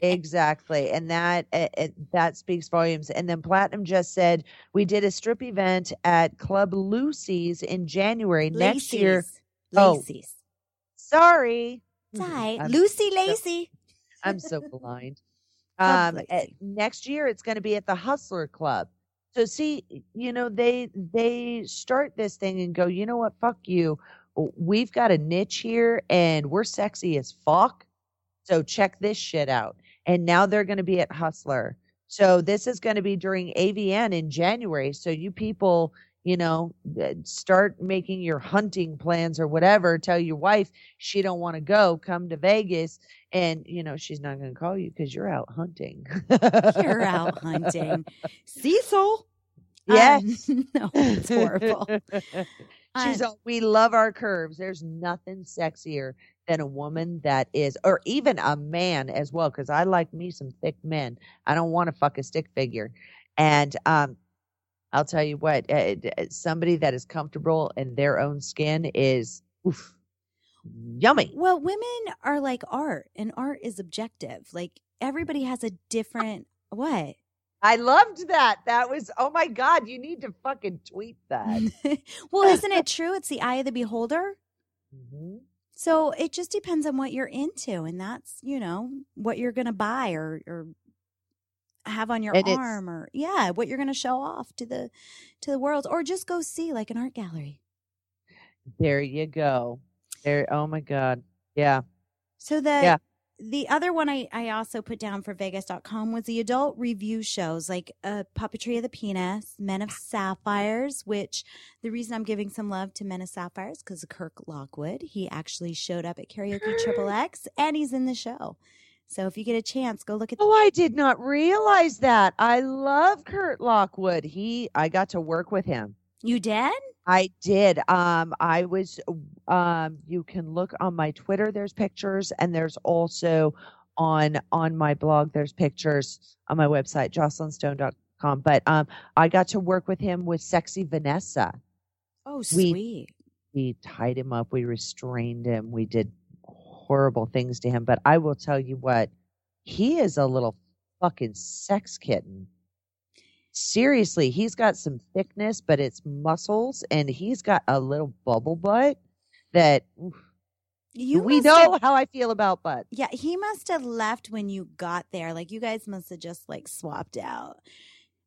Exactly. And that uh, uh, that speaks volumes. And then Platinum just said we did a strip event at Club Lucy's in January next year. Lacey's. Oh. Sorry. Sorry. I'm, Lucy Lacey. I'm so blind. Um, at- next year it's going to be at the Hustler Club. So see, you know, they they start this thing and go, you know what, fuck you. We've got a niche here and we're sexy as fuck. So check this shit out. And now they're going to be at Hustler. So this is going to be during AVN in January. So you people, you know, start making your hunting plans or whatever. Tell your wife she don't want to go. Come to Vegas, and you know she's not going to call you because you're out hunting. You're out hunting. Cecil. Yes. Um, no, it's horrible. She's all, we love our curves. There's nothing sexier than a woman that is, or even a man as well, because I like me some thick men. I don't want to fuck a stick figure. And um, I'll tell you what, uh, somebody that is comfortable in their own skin is oof, yummy. Well, women are like art, and art is objective. Like everybody has a different what? I loved that. That was, oh my God, you need to fucking tweet that. well, isn't it true? It's the eye of the beholder. Mhm. So it just depends on what you're into, and that's you know what you're gonna buy or or have on your And arm, or yeah, what you're gonna show off to the to the world, or just go see like an art gallery. There you go. There, oh my God. Yeah. So the Yeah. The other one I, I also put down for Vegas.com was the adult review shows like uh, Puppetry of the Penis, Men of Sapphires, which the reason I'm giving some love to Men of Sapphires because of Kurt Lockwood. He actually showed up at Karaoke Triple X and he's in the show. So if you get a chance, go look at Oh, I did not realize that. I love Kurt Lockwood. He, I got to work with him. You did? I did. Um, I was. Um, you can look on my Twitter. There's pictures, and there's also on on my blog. There's pictures on my website, jocelynstone.com. But um, I got to work with him with Sexy Vanessa. Oh, We- sweet. We tied him up. We restrained him. We did horrible things to him. But I will tell you what, he is a little fucking sex kitten. Seriously, he's got some thickness, but it's muscles, and he's got a little bubble butt that oof, You we know have- how I feel about butt. yeah, he must have left when you got there. Like you guys must have just like swapped out.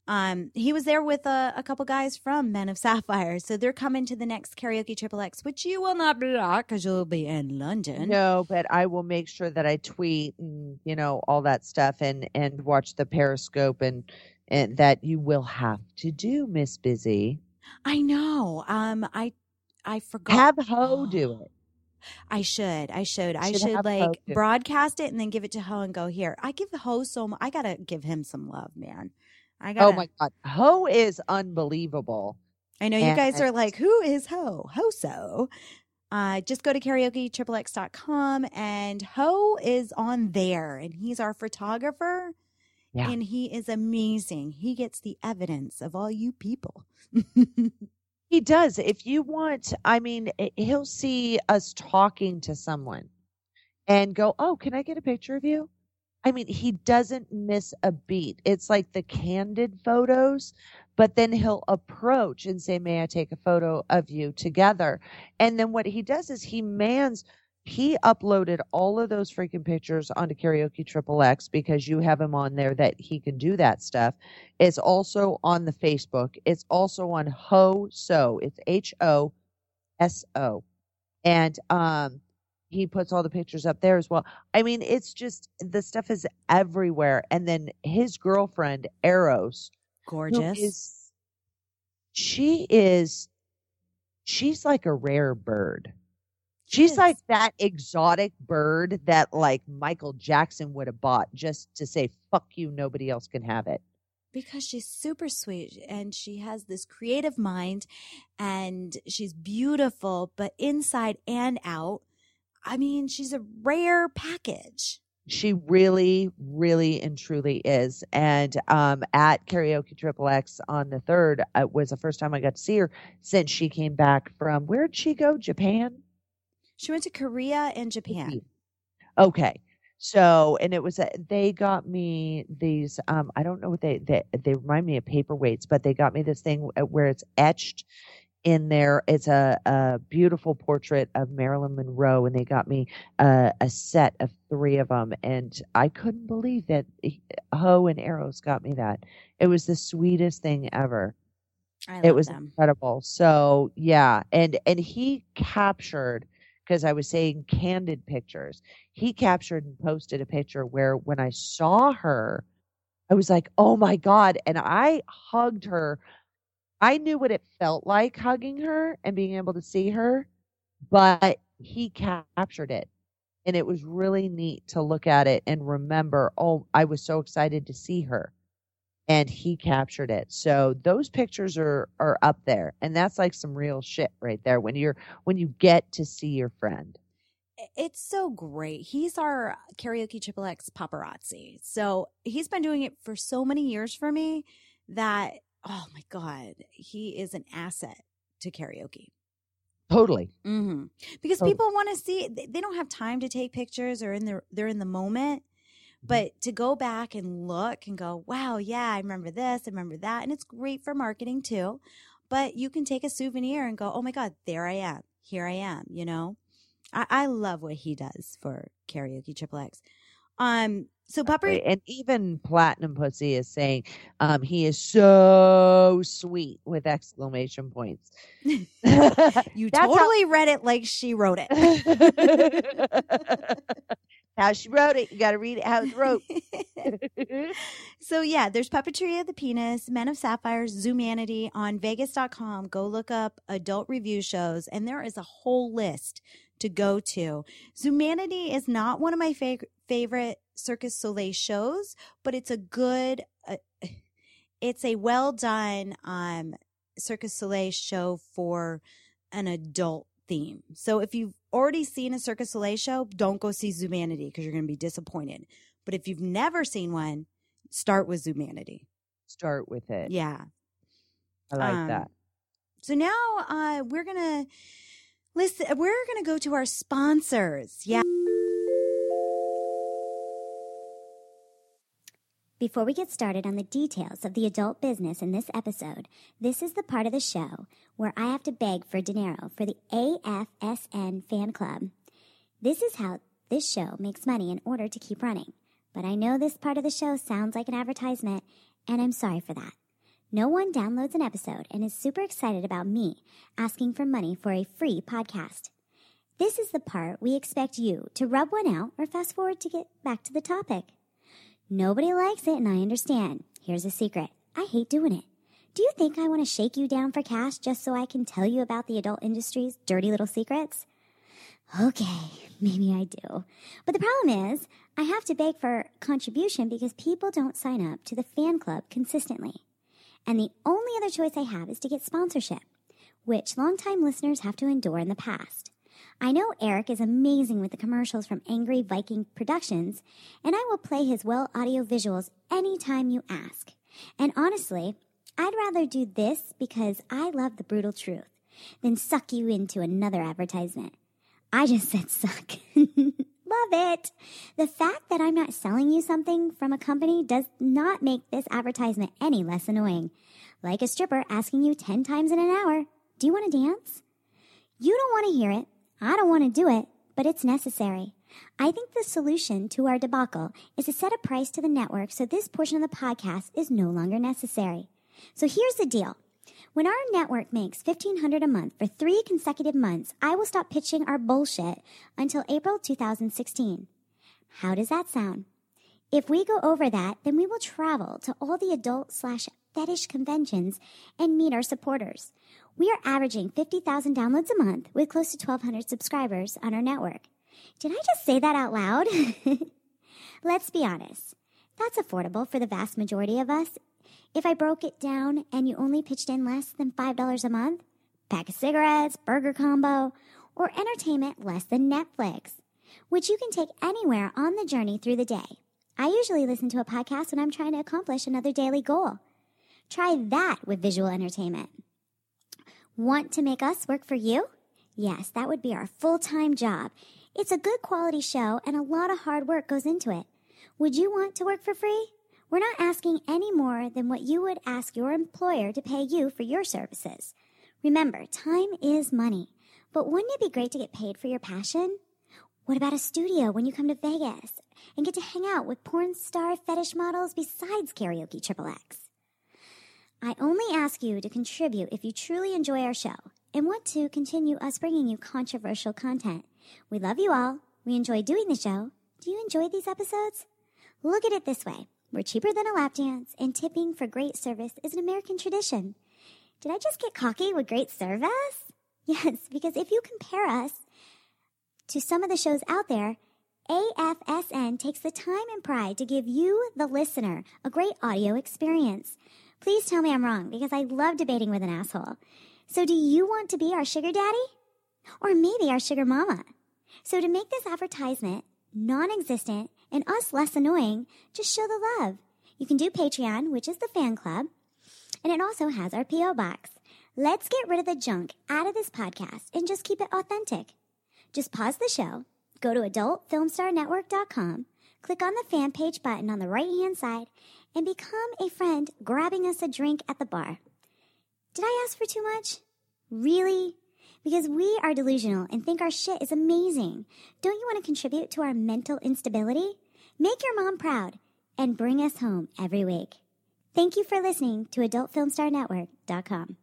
Um, he was there with a, a couple guys from Men of Sapphire, so they're coming to the next karaoke triple X, which you will not be at because you'll be in London. No, but I will make sure that I tweet and you know all that stuff and and watch the Periscope and and that you will have to do, Miss Busy. I know. Um, I I forgot. Have Ho do it. I should. I should. I Should should Ho like broadcast it and then give it to Ho and go here. I give Ho so much. I gotta give him some love, man. I got. Oh my God, Ho is unbelievable. I know you guys are like, who is Ho? Hoso. Uh, just go to karaoke and Ho is on there and he's our photographer. Yeah. And he is amazing. He gets the evidence of all you people. He does. If you want, I mean, eh, he'll see us talking to someone and go, Oh, can I get a picture of you? I mean, he doesn't miss a beat. It's like the candid photos, but then he'll approach and say, May I take a photo of you together? And then what he does is he mans, he uploaded all of those freaking pictures onto Karaoke Triple X because you have him on there that he can do that stuff. It's also on the Facebook. It's also on Ho So. It's H O S O. And um he puts all the pictures up there as well. I mean, it's just the stuff is everywhere. And then his girlfriend, Eros, Gorgeous. is she is she's like a rare bird. She She's like that exotic bird that like Michael Jackson would have bought just to say fuck you nobody else can have it. because she's super sweet and she has this creative mind and she's beautiful, but inside and out, I mean, she's a rare package. She really, really and truly is. And um, at Karaoke Triple X on the third, it was the first time I got to see her since she came back from where'd she go? Japan? She went to Korea and Japan. Okay. So, and it was, a, they got me these, um, I don't know what they, they, they remind me of paperweights, but they got me this thing uh, where it's etched in there. It's a, a beautiful portrait of Marilyn Monroe, and they got me uh, a set of three of them. And I couldn't believe that Ho and Arrows got me that. It was the sweetest thing ever it was them. incredible so yeah and and he captured because i was saying candid pictures he captured and posted a picture where when i saw her i was like oh my god and i hugged her I knew what it felt like hugging her and being able to see her, but he captured it. And it was really neat to look at it and remember, oh, I was so excited to see her. And he captured it. So those pictures are are up there. And that's like some real shit right there when you're when you get to see your friend. It's so great. He's our karaoke triple X paparazzi. So he's been doing it for so many years for me that oh my god, he is an asset to karaoke. Totally. Mm-hmm. Because Totally. people want to see. They they don't have time to take pictures or in the they're in the moment. Mm-hmm. But to go back and look and go, wow, yeah, I remember this, I remember that, and it's great for marketing too. But you can take a souvenir and go, oh my god, there I am, here I am. You know, I, I love what he does for karaoke triple X. Um, so Pupper. And even Platinum Pussy is saying um, he is so sweet with exclamation points. you That's how- totally read it like she wrote it. how she wrote it. You got to read it how it's wrote. So yeah, there's Puppetry of the Penis, Men of Sapphires, Zumanity on Vegas.com. Go look up adult review shows, and there is a whole list to go to. Zumanity is not one of my fav- favorite Cirque du Soleil shows, but it's a good, uh, it's a well done um, Cirque du Soleil show for an adult theme. So if you've already seen a Cirque du Soleil show, don't go see Zumanity because you're going to be disappointed. But if you've never seen one, start with Zumanity. Start with it. Yeah. I like Um, that. So now uh, we're gonna listen. We're gonna go to our sponsors. Yeah. Before we get started on the details of the adult business in this episode, this is the part of the show where I have to beg for dinero for the AFSN fan club. This is how this show makes money in order to keep running. But I know this part of the show sounds like an advertisement, and I'm sorry for that. No one downloads an episode and is super excited about me asking for money for a free podcast. This is the part we expect you to rub one out or fast forward to get back to the topic. Nobody likes it, and I understand. Here's a secret I hate doing it. Do you think I want to shake you down for cash just so I can tell you about the adult industry's dirty little secrets? Okay, maybe I do. But the problem is, I have to beg for contribution because people don't sign up to the fan club consistently. And the only other choice I have is to get sponsorship, which longtime listeners have to endure in the past. I know Eric is amazing with the commercials from Angry Viking Productions, and I will play his well audio visuals anytime you ask. And honestly, I'd rather do this because I love the brutal truth than suck you into another advertisement. I just said suck. love it. The fact that I'm not selling you something from a company does not make this advertisement any less annoying. Like a stripper asking you 10 times in an hour, Do you want to dance? You don't want to hear it. I don't want to do it, but it's necessary. I think the solution to our debacle is to set a price to the network so this portion of the podcast is no longer necessary. So here's the deal. When our network makes 1500 a month for 3 consecutive months, I will stop pitching our bullshit until April 2016. How does that sound? If we go over that, then we will travel to all the adult slash fetish conventions and meet our supporters. We are averaging 50,000 downloads a month with close to 1,200 subscribers on our network. Did I just say that out loud? Let's be honest. That's affordable for the vast majority of us. If I broke it down and you only pitched in less than $5 a month, pack of cigarettes, burger combo, or entertainment less than Netflix, which you can take anywhere on the journey through the day. I usually listen to a podcast when I'm trying to accomplish another daily goal. Try that with visual entertainment. Want to make us work for you? Yes, that would be our full time job. It's a good quality show and a lot of hard work goes into it. Would you want to work for free? We're not asking any more than what you would ask your employer to pay you for your services. Remember, time is money. But wouldn't it be great to get paid for your passion? What about a studio when you come to Vegas and get to hang out with porn star fetish models besides karaoke triple X? I only ask you to contribute if you truly enjoy our show and want to continue us bringing you controversial content. We love you all. We enjoy doing the show. Do you enjoy these episodes? Look at it this way. We're cheaper than a lap dance, and tipping for great service is an American tradition. Did I just get cocky with great service? Yes, because if you compare us to some of the shows out there, AFSN takes the time and pride to give you, the listener, a great audio experience. Please tell me I'm wrong because I love debating with an asshole. So, do you want to be our sugar daddy? Or maybe our sugar mama? So, to make this advertisement non existent and us less annoying, just show the love. You can do Patreon, which is the fan club, and it also has our P.O. box. Let's get rid of the junk out of this podcast and just keep it authentic. Just pause the show, go to adultfilmstarnetwork.com, click on the fan page button on the right hand side, and become a friend grabbing us a drink at the bar. Did I ask for too much? Really? Because we are delusional and think our shit is amazing. Don't you want to contribute to our mental instability? Make your mom proud and bring us home every week. Thank you for listening to AdultFilmStarNetwork.com.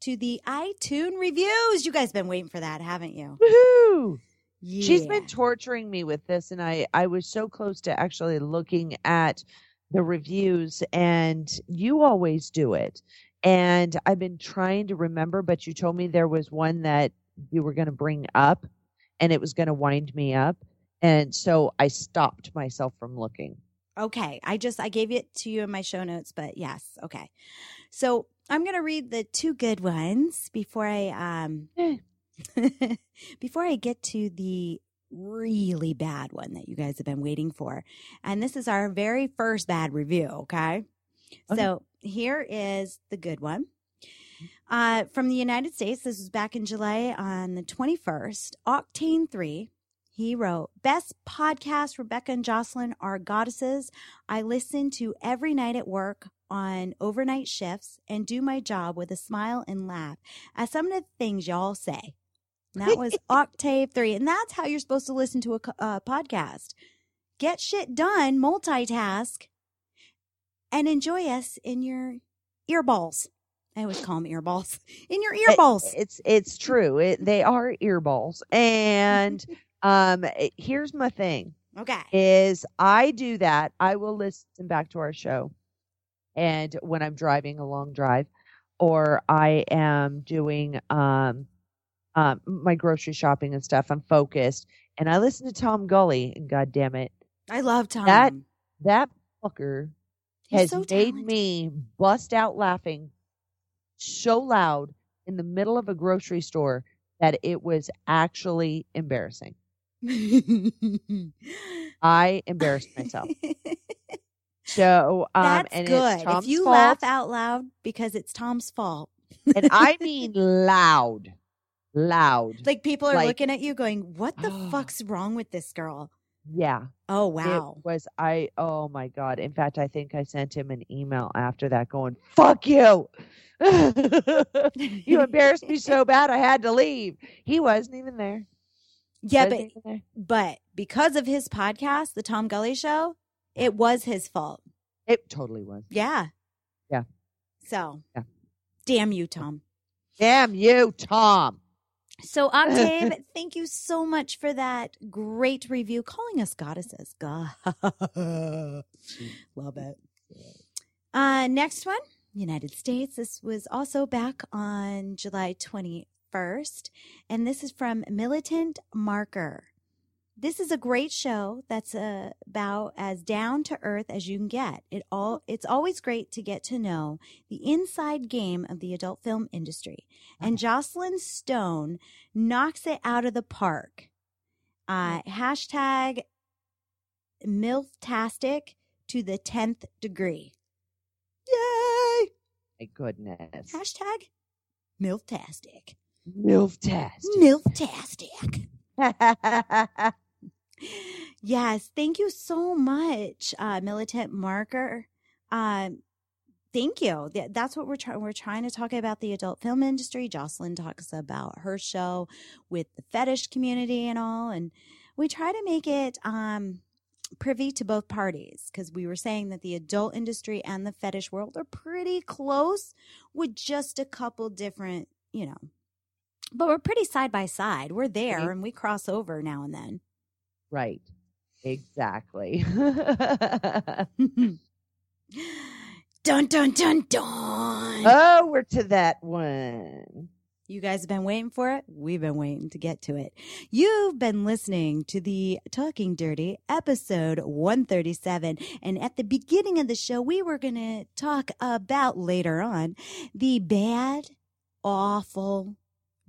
To the iTunes reviews. You guys have been waiting for that, haven't you? Woohoo! Yeah. She's been torturing me with this, and I I was so close to actually looking at the reviews, and you always do it. And I've been trying to remember, but you told me there was one that you were going to bring up, and it was going to wind me up, and so I stopped myself from looking. Okay. I just I gave it to you in my show notes, but yes. Okay. So I'm gonna read the two good ones before I um Eh. before I get to the really bad one that you guys have been waiting for. And this is our very first bad review, okay? Okay. So here is the good one. Uh, from the United States, this was back in July on the 21st. Octane 3, he wrote, Best podcast, Rebecca and Jocelyn are goddesses. I listen to every night at work on overnight shifts and do my job with a smile and laugh at some of the things y'all say. And that was Octave 3. And that's how you're supposed to listen to a uh, podcast. Get shit done, multitask, and enjoy us in your earballs. I always call them earballs. In your It- earballs. it's it's true. It, they are earballs, and um, it- here's my thing. Okay. is I do that. I will listen back to our show. And when I'm driving a long drive or I am doing um um my grocery shopping and stuff, I'm focused and I listen to Tom Gully and god damn it, I love Tom. That- that fucker He's has so made talented. me bust out laughing so loud in the middle of a grocery store that it was actually embarrassing. I embarrassed myself. So um That's and good. it's Tom's if you fault, laugh out loud because it's Tom's fault. and I mean loud. Loud. Like people are Like- looking at you going, "What the fuck's wrong with this girl?" yeah. Oh wow. It was I oh my god. In fact, I think I sent him an email after that going, "Fuck you." you embarrassed me so bad I had to leave. He wasn't even there. yeah, but there. but because of his podcast, the Tom Gully show, it was his fault. it totally was. Yeah. Yeah. So, Yeah. damn you, Tom. Damn you, Tom. So, Octave, thank you so much for that great review, calling us goddesses. God. Love it. Uh, next one, United States. This was also back on July 21st, and this is from Militant Marker. This is a great show that's uh, about as down to earth as you can get. It all it's always great to get to know the inside game of the adult film industry. And Jocelyn Stone knocks it out of the park. Uh, hashtag MILFtastic to the 10th degree. Yay! My goodness. Hashtag MILFtastic. Milf test. MILFtastic. Yes, thank you so much, uh, Militant Marker. Um, thank you. That's what we're trying. We're trying to talk about the adult film industry. Jocelyn talks about her show with the fetish community and all, and we try to make it um, privy to both parties because we were saying that the adult industry and the fetish world are pretty close with just a couple different, you know. But we're pretty side by side. We're there Right. and we cross over now and then. Right. Exactly. Dun dun dun dun. Oh, we're to that one. You guys have been waiting for it. We've been waiting to get to it. You've been listening to the Talking Dirty episode 137. And at the beginning of the show, we were going to talk about later on the bad, awful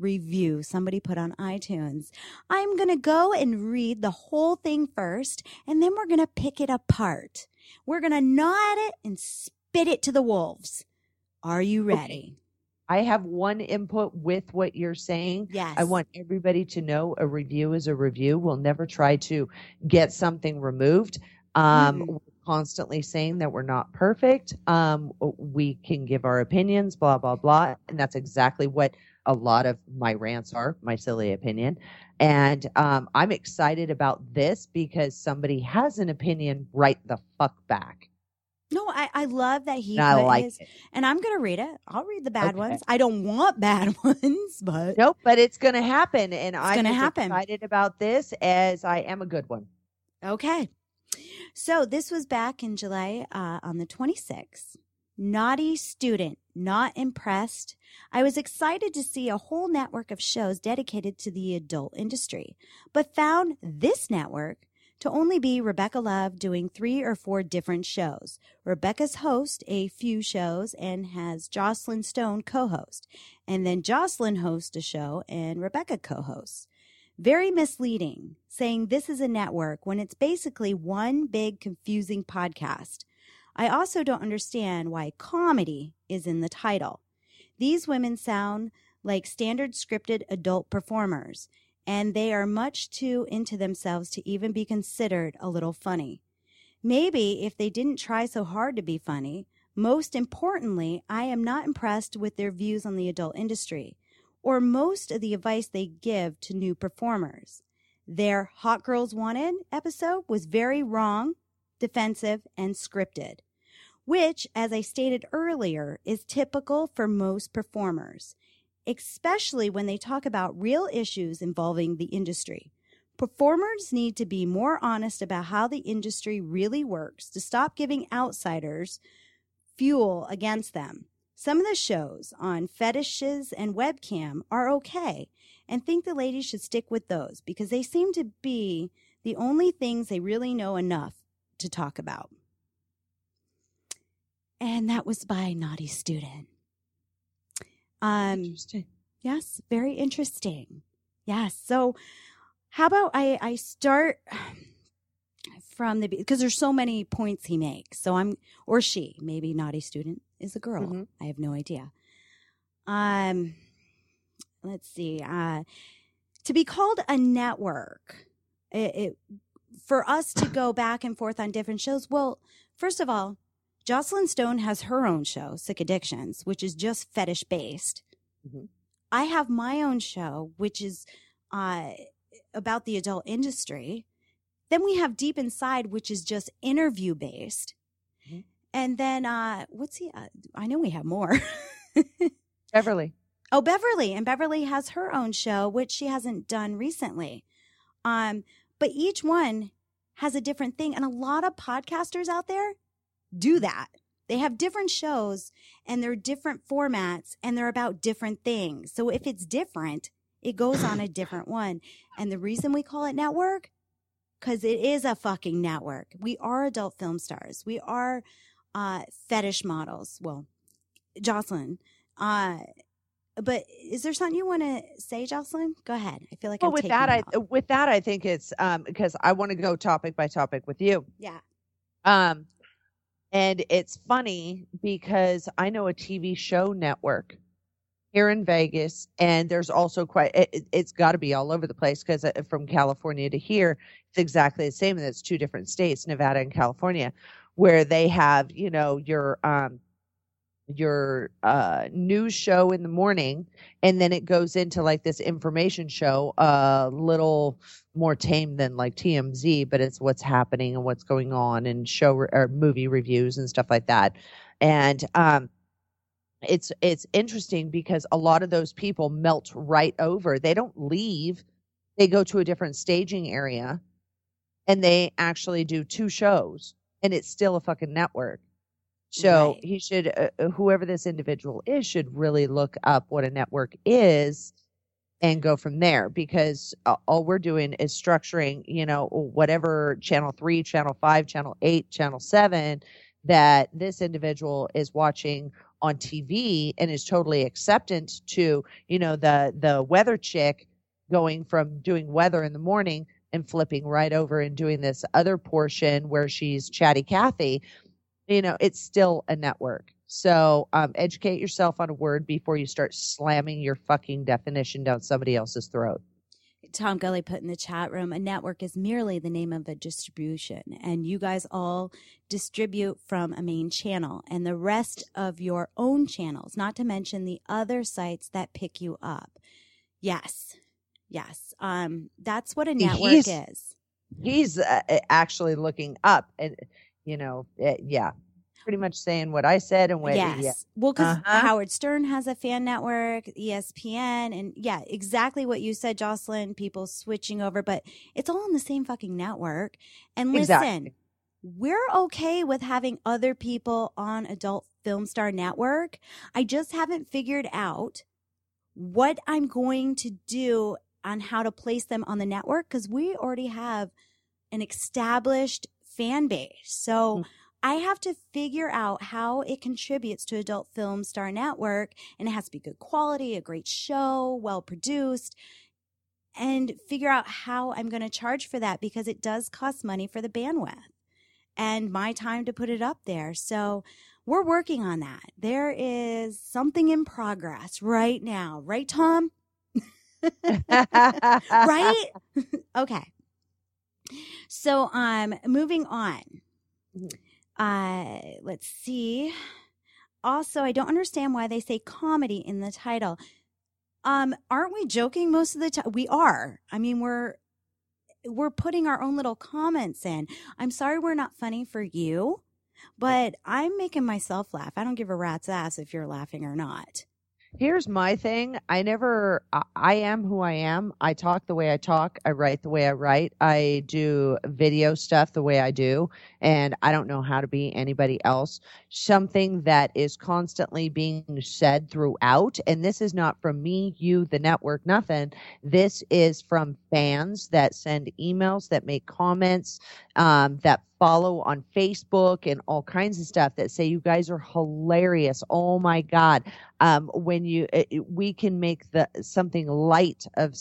review somebody put on iTunes. I'm going to go and read the whole thing first, and then we're going to pick it apart. We're going to gnaw at it and spit it to the wolves. Are you ready? I have one input with what you're saying. Yes. I want everybody to know a review is a review. We'll never try to get something removed. Um, Mhm. We're constantly saying that we're not perfect. Um, we can give our opinions, blah, blah, blah. And that's exactly what a lot of my rants are, my silly opinion. And um, I'm excited about this because somebody has an opinion right the fuck back. No, I, I love that he I like his, it. and I'm gonna read it. I'll read the bad Okay. ones. I don't want bad ones, but Nope, but it's going to happen. And I'm gonna happen. excited about this as I am a good one. okay. So this was back in July uh, on the 26th. Naughty student, not impressed. I was excited to see a whole network of shows dedicated to the adult industry, but found this network to only be Rebecca Love doing three or four different shows. Rebecca's host a few shows and has Jocelyn Stone co-host, and then Jocelyn hosts a show and Rebecca co-hosts. Very misleading, saying this is a network when it's basically one big confusing podcast. I also don't understand why comedy is in the title. These women sound like standard scripted adult performers, and they are much too into themselves to even be considered a little funny. Maybe if they didn't try so hard to be funny, most importantly, I am not impressed with their views on the adult industry or most of the advice they give to new performers. Their Hot Girls Wanted episode was very wrong, defensive, and scripted, which, as I stated earlier, is typical for most performers, especially when they talk about real issues involving the industry. Performers need to be more honest about how the industry really works to stop giving outsiders fuel against them. Some of the shows on fetishes and webcam are okay, and think the ladies should stick with those because they seem to be the only things they really know enough to talk about. And that was by Naughty Student. Um. Yes, very interesting. Yes. So, how about I I start from the because there's so many points he makes. So I'm or she maybe naughty student is a girl. Mhm. I have no idea. Um, let's see. Uh, to be called a network, it, it for us to go back and forth on different shows. Well, first of all, Jocelyn Stone has her own show, Sick Addictions, which is just fetish based. Mhm. I have my own show, which is uh, about the adult industry. Then we have Deep Inside, which is just interview based. Mhm. And then, uh, what's he? Uh, I know we have more. Beverly. Oh, Beverly. And Beverly has her own show, which she hasn't done recently. Um, but each one has a different thing. And a lot of podcasters out there do that. They have different shows and they're different formats and they're about different things. So if it's different, it goes on a different one. And the reason we call it network, because it is a fucking network. We are adult film stars. We are uh, fetish models. Well, Jocelyn. Uh, but is there something you want to say, Jocelyn? Go ahead. I feel like Well, I'm with that, I with that, I think it's um because I want to go topic by topic with you. yeah. Um, and it's funny because I know a TV show network here in Vegas, and there's also quite. It, it- it's got to be all over the place because from California to here, it's exactly the same, and it's two different states, Nevada and California, where they have you know your um your uh news show in the morning and then it goes into like this information show a little more tame than like TMZ but it's what's happening and what's going on and show re- or movie reviews and stuff like that. And um it's it's interesting because a lot of those people melt right over. They don't leave. They go to a different staging area and they actually do two shows and it's still a fucking network So Right. he should, uh, uh, whoever this individual is, should really look up what a network is and go from there because uh, all we're doing is structuring, you know, whatever channel three, channel five, channel eight, channel seven that this individual is watching on TV and is totally acceptant to, you know, the the weather chick going from doing weather in the morning and flipping right over and doing this other portion where she's chatty Cathy. You know, it's still a network. So um, educate yourself on a word before you start slamming your fucking definition down somebody else's throat. Tom Gully put in the chat room a network is merely the name of a distribution, and you guys all distribute from a main channel and the rest of your own channels, not to mention the other sites that pick you up. Yes. Yes. Um, that's what a network He's- is. He's uh, actually looking up and, you know, uh, yeah, pretty much saying what I said and what, yes. yeah. Well, because Uh-huh. Howard Stern has a fan network, ESPN, and yeah, exactly what you said, Jocelyn. People switching over, but it's all on the same fucking network. And listen, Exactly. we're okay with having other people on Adult Film Star Network. I just haven't figured out what I'm going to do on how to place them on the network because we already have an established fan base. So Mm. I have to figure out how it contributes to Adult Film Star Network and it has to be good quality, a great show, well produced and figure out how I'm going to charge for that because it does cost money for the bandwidth and my time to put it up there. So we're working on that. There is something in progress right now, right, Tom? right? okay. So, um, moving on. Mhm. Uh, let's see. Also, I don't understand why they say comedy in the title. Um, aren't we joking most of the time? We are. I mean, we're we're putting our own little comments in. I'm sorry we're not funny for you, but I'm making myself laugh. I don't give a rat's ass if you're laughing or not. Here's my thing. I never, I, I am who I am. I talk the way I talk. I write the way I write. I do video stuff the way I do. And I don't know how to be anybody else. Something that is constantly being said throughout. And this is not from me, you, the network, nothing. This is from fans that send emails, that make comments, um, that follow on Facebook and all kinds of stuff that say, you guys are hilarious. Oh my God um, when you it, we can make the something light of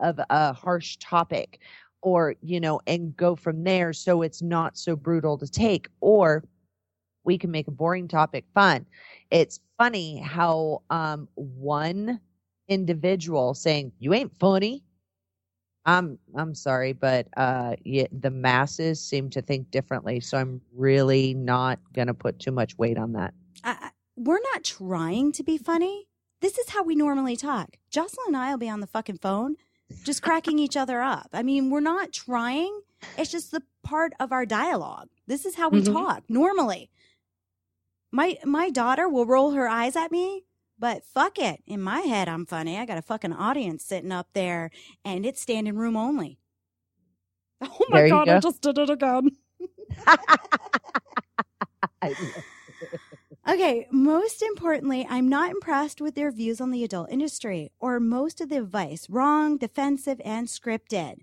of a harsh topic or you know and go from there so it's not so brutal to take. Or we can make a boring topic fun. It's funny how um one individual saying you ain't funny. I'm i'm sorry but uh yeah, the masses seem to think differently so i'm really not to put too much weight on that. I- we're not trying to be funny. This is how we normally talk. Jocelyn and I will be on the fucking phone, just cracking each other up. I mean, we're not trying. It's just the part of our dialogue. This is how we Mhm. talk normally. My my daughter will roll her eyes at me, but fuck it. In my head, I'm funny. I got a fucking audience sitting up there, and it's standing room only. Oh my god! I just did it again. Okay, most importantly, I'm not impressed with their views on the adult industry or most of the advice. Wrong, defensive, and scripted.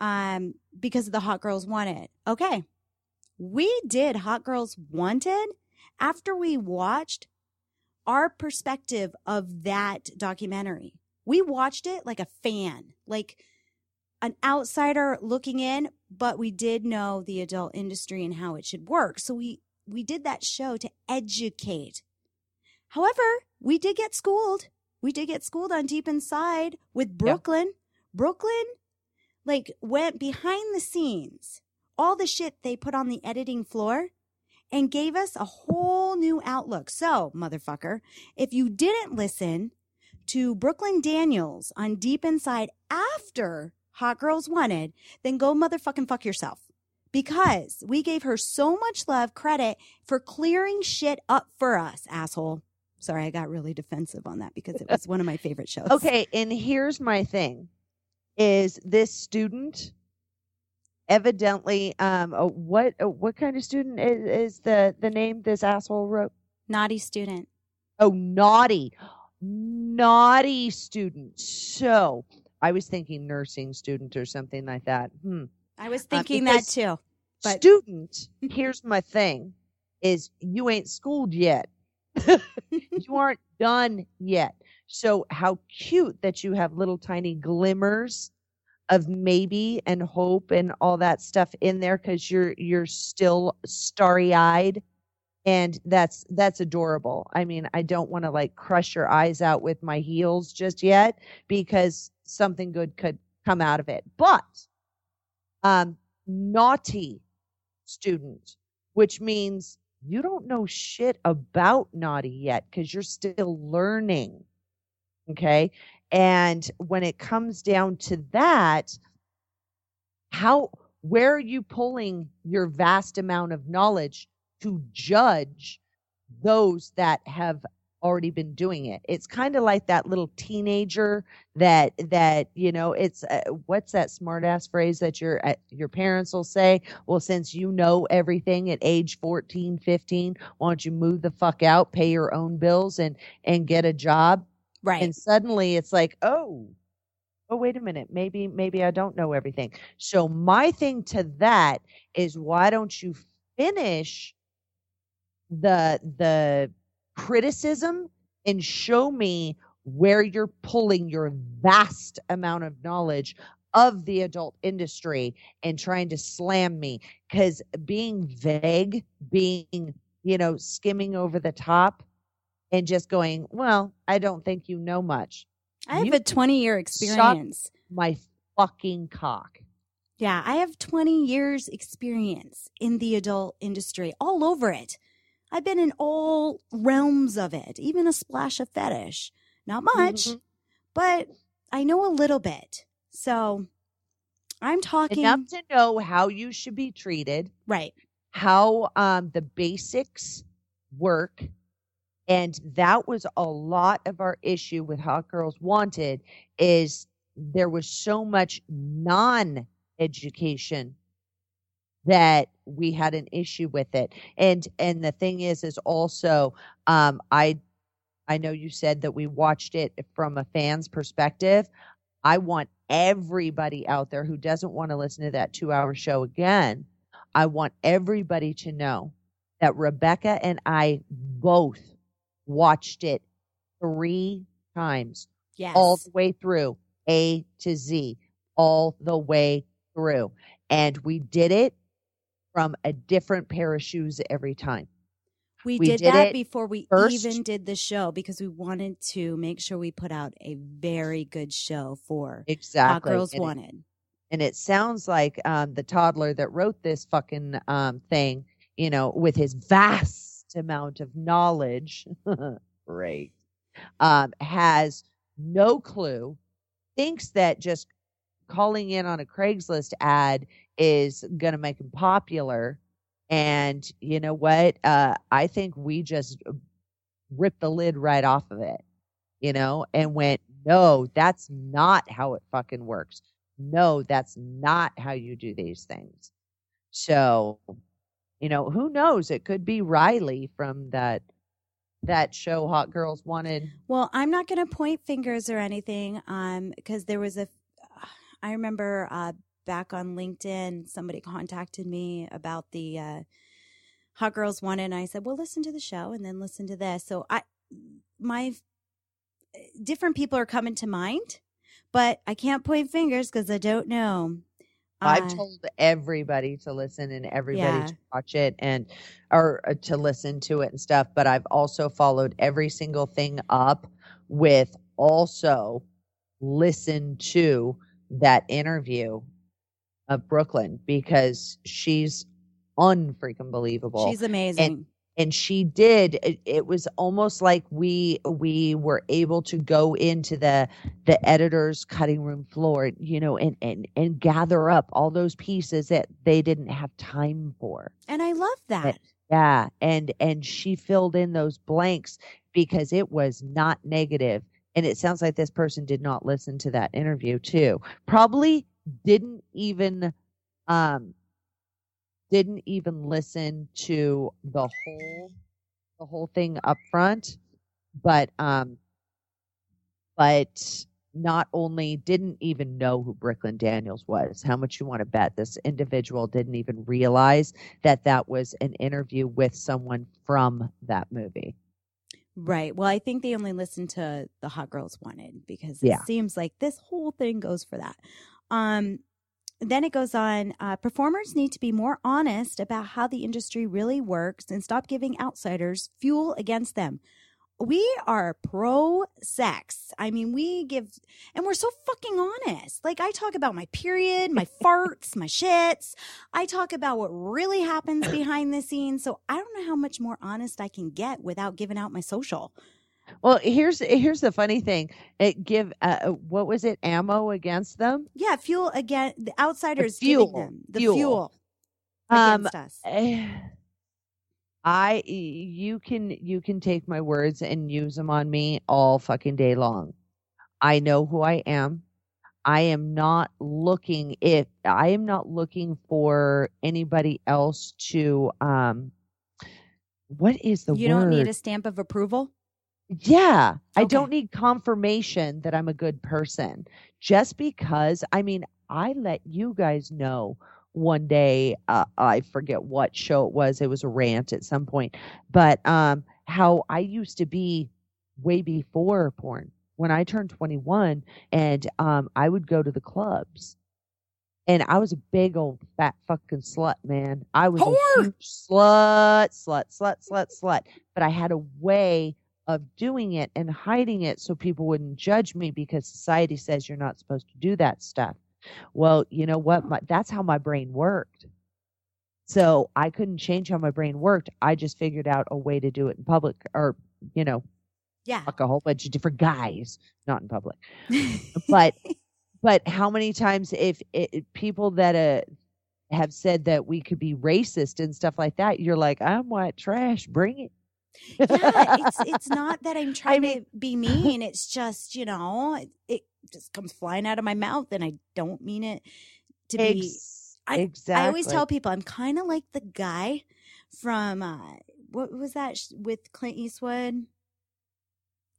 Um, because of the Hot Girls Wanted. Okay. We did Hot Girls Wanted after we watched our perspective of that documentary. We watched it like a fan, like an outsider looking in, but we did know the adult industry and how it should work. So we we did that show to educate. However, we did get schooled. We did get schooled on Deep Inside with Brooklyn. Brooklyn, like, went behind the scenes, all the shit they put on the editing floor, and gave us a whole new outlook. So, motherfucker, if you didn't listen to Brooklyn Daniels on Deep Inside after Hot Girls Wanted, then go motherfucking fuck yourself because we gave her so much love credit for clearing shit up for us, asshole. Sorry, I got really defensive on that because it was one of my favorite shows. Okay, and here's my thing is this student evidently, um, uh, what uh, what kind of student is, is the the name this asshole wrote? Naughty student. Oh, naughty, naughty student. So I was thinking nursing student or something like that. Hmm. I was uh, thinking that too. But- Student, here's my thing: is you ain't schooled yet. you aren't done yet. So how cute that you have little tiny glimmers of maybe and hope and all that stuff in there because you're you're still starry eyed and that's that's adorable i mean i don't want to like crush your eyes out with my heels just yet because something good could come out of it but um naughty student which means you don't know shit about naughty yet because you're still learning okay? And when it comes down to that how where are you pulling your vast amount of knowledge to judge those that have already been doing it. It's kind of like that little teenager that that you know it's uh, what's that smart ass phrase that your uh, your parents will say? Well since you know everything at age 14 15 why don't you move the fuck out pay your own bills and and get a job? Right. and suddenly it's like oh oh wait a minute. Maybe maybe i don't know everything. So my thing to that is why don't you finish the the criticism and show me where you're pulling your vast amount of knowledge of the adult industry and trying to slam me because being vague being you know skimming over the top and just going well i don't think you know much I have you a 20 year experience. my fucking cock Yeah, I have 20 years experience in the adult industry, all over it. I've been in all realms of it, even a splash of fetish. Not much, Mhm. but I know a little bit. So I'm talking enough to know how you should be treated right. how um, the basics work. And that was a lot of our issue with Hot Girls Wanted is there was so much non education that we had an issue with it. And and the thing is is also um I I know you said that we watched it from a fan's perspective. I want everybody out there who doesn't want to listen to that 2-hour show again. I want everybody to know that Rebecca and I both watched it 3 times Yes. all the way through A to Z, all the way through. And we did it from a different pair of shoes every time. we, we did, did that before we first. even did the show because we wanted to make sure we put out a very good show for Exactly. Hot Girls and it- Wanted. and it sounds like um, the toddler that wrote this fucking um, thing, you know, with his vast amount of knowledge, great, um, has no clue, thinks that just calling in on a Craigslist ad is going to make him popular. And you know what? Uh, I think we just ripped the lid right off of it, you know, and went, no, that's not how it fucking works no, that's not how you do these things. So, you know, who knows? It could be Riley from that that show Hot Girls Wanted. Well, I'm not going to point fingers or anything, um, because there was a. I remember uh, back on LinkedIn, somebody contacted me about the uh, Hot Girls Wanted, and I said, "Well, listen to the show and then listen to this." So I, my different people are coming to mind, but I can't point fingers because I don't know. I've Uh, told everybody to listen and everybody Yeah. to watch it and or uh, to listen to it and stuff, but I've also followed every single thing up with also listen to that interview of Brooklyn because she's unfreaking believable. she's amazing. and she did it, it was almost like we we were able to go into the the editor's cutting room floor you know and and and gather up all those pieces that they didn't have time for and I love that. yeah and and she filled in those blanks because it was not negative and it sounds like this person did not listen to that interview too probably didn't even um, didn't even listen to the whole the whole thing up front, but um, but not only didn't even know who Brooklyn Daniels was. How much you want to bet this individual didn't even realize that that was an interview with someone from that movie. Right. Well, I think they only listened to the Hot Girls Wanted because Yeah. it seems like this whole thing goes for that. Um, then it goes on uh, performers need to be more honest about how the industry really works and stop giving outsiders fuel against them. We are pro sex. I mean, we give, and we're so fucking honest. Like, I talk about my period, my farts, my shits. I talk about what really happens behind the scenes. So I don't know how much more honest I can get without giving out my social. Well, here's here's the funny thing. It give uh, what was it? Ammo against them. Yeah, fuel again. The outsiders fuel, giving them the fuel. fuel, Um, against us. Eh, I you can you can take my words and use them on me all fucking day long. I know who I am. I am not looking if I am not looking for anybody else to um what is the You word? don't need a stamp of approval. Yeah, I Okay. don't need confirmation that I'm a good person. Just because, I mean, I let you guys know one day, uh, I forget what show it was. It was a rant at some point, but um, how I used to be way before porn. When I turned 21, and um, I would go to the clubs, and I was a big old fat fucking slut, man. I was Whore! a huge slut, slut, slut, slut, slut. But I had a way of doing it and hiding it so people wouldn't judge me because society says you're not supposed to do that stuff. Well, you know what? My, that's how my brain worked. So I couldn't change how my brain worked. I just figured out a way to do it in public or, you know, Yeah. fuck a whole bunch of different guys, not in public. But, but how many times if it, people that uh, have said that we could be racist and stuff like that, you're like, I'm white trash, bring it. Yeah, it's it's not that I'm trying mean- to be mean. It's just you know, it, it just comes flying out of my mouth, and I don't mean it to be. Ex- I- exactly. I always tell people I'm kind of like the guy from uh, what was that sh- with Clint Eastwood?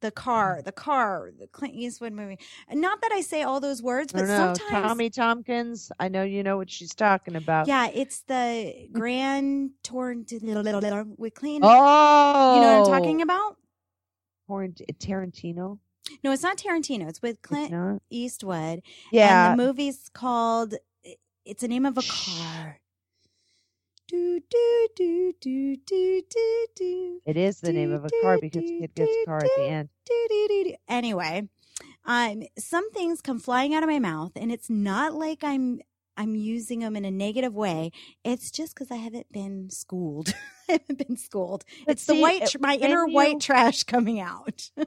The car, the car, the Clint Eastwood movie. And not that I say all those words, but sometimes Tommy Tompkins. I know you know what she's talking about. Yeah, it's the Grand Torn with Clint. Oh, you know what I'm talking oh! about? Torrent- uh, Tarantino. No, it's not Tarantino. It's with Clint not? Eastwood. Yeah. And the movie's called it's the name of a car. Do do do do do do do it is the name of a car because the kid gets a car at the end. do do do do. Anyway, um some things come flying out of my mouth and it's not like I'm I'm using them in a negative way. It's just because I haven't been schooled. I haven't been schooled. But it's the white, my inner you- white trash coming out.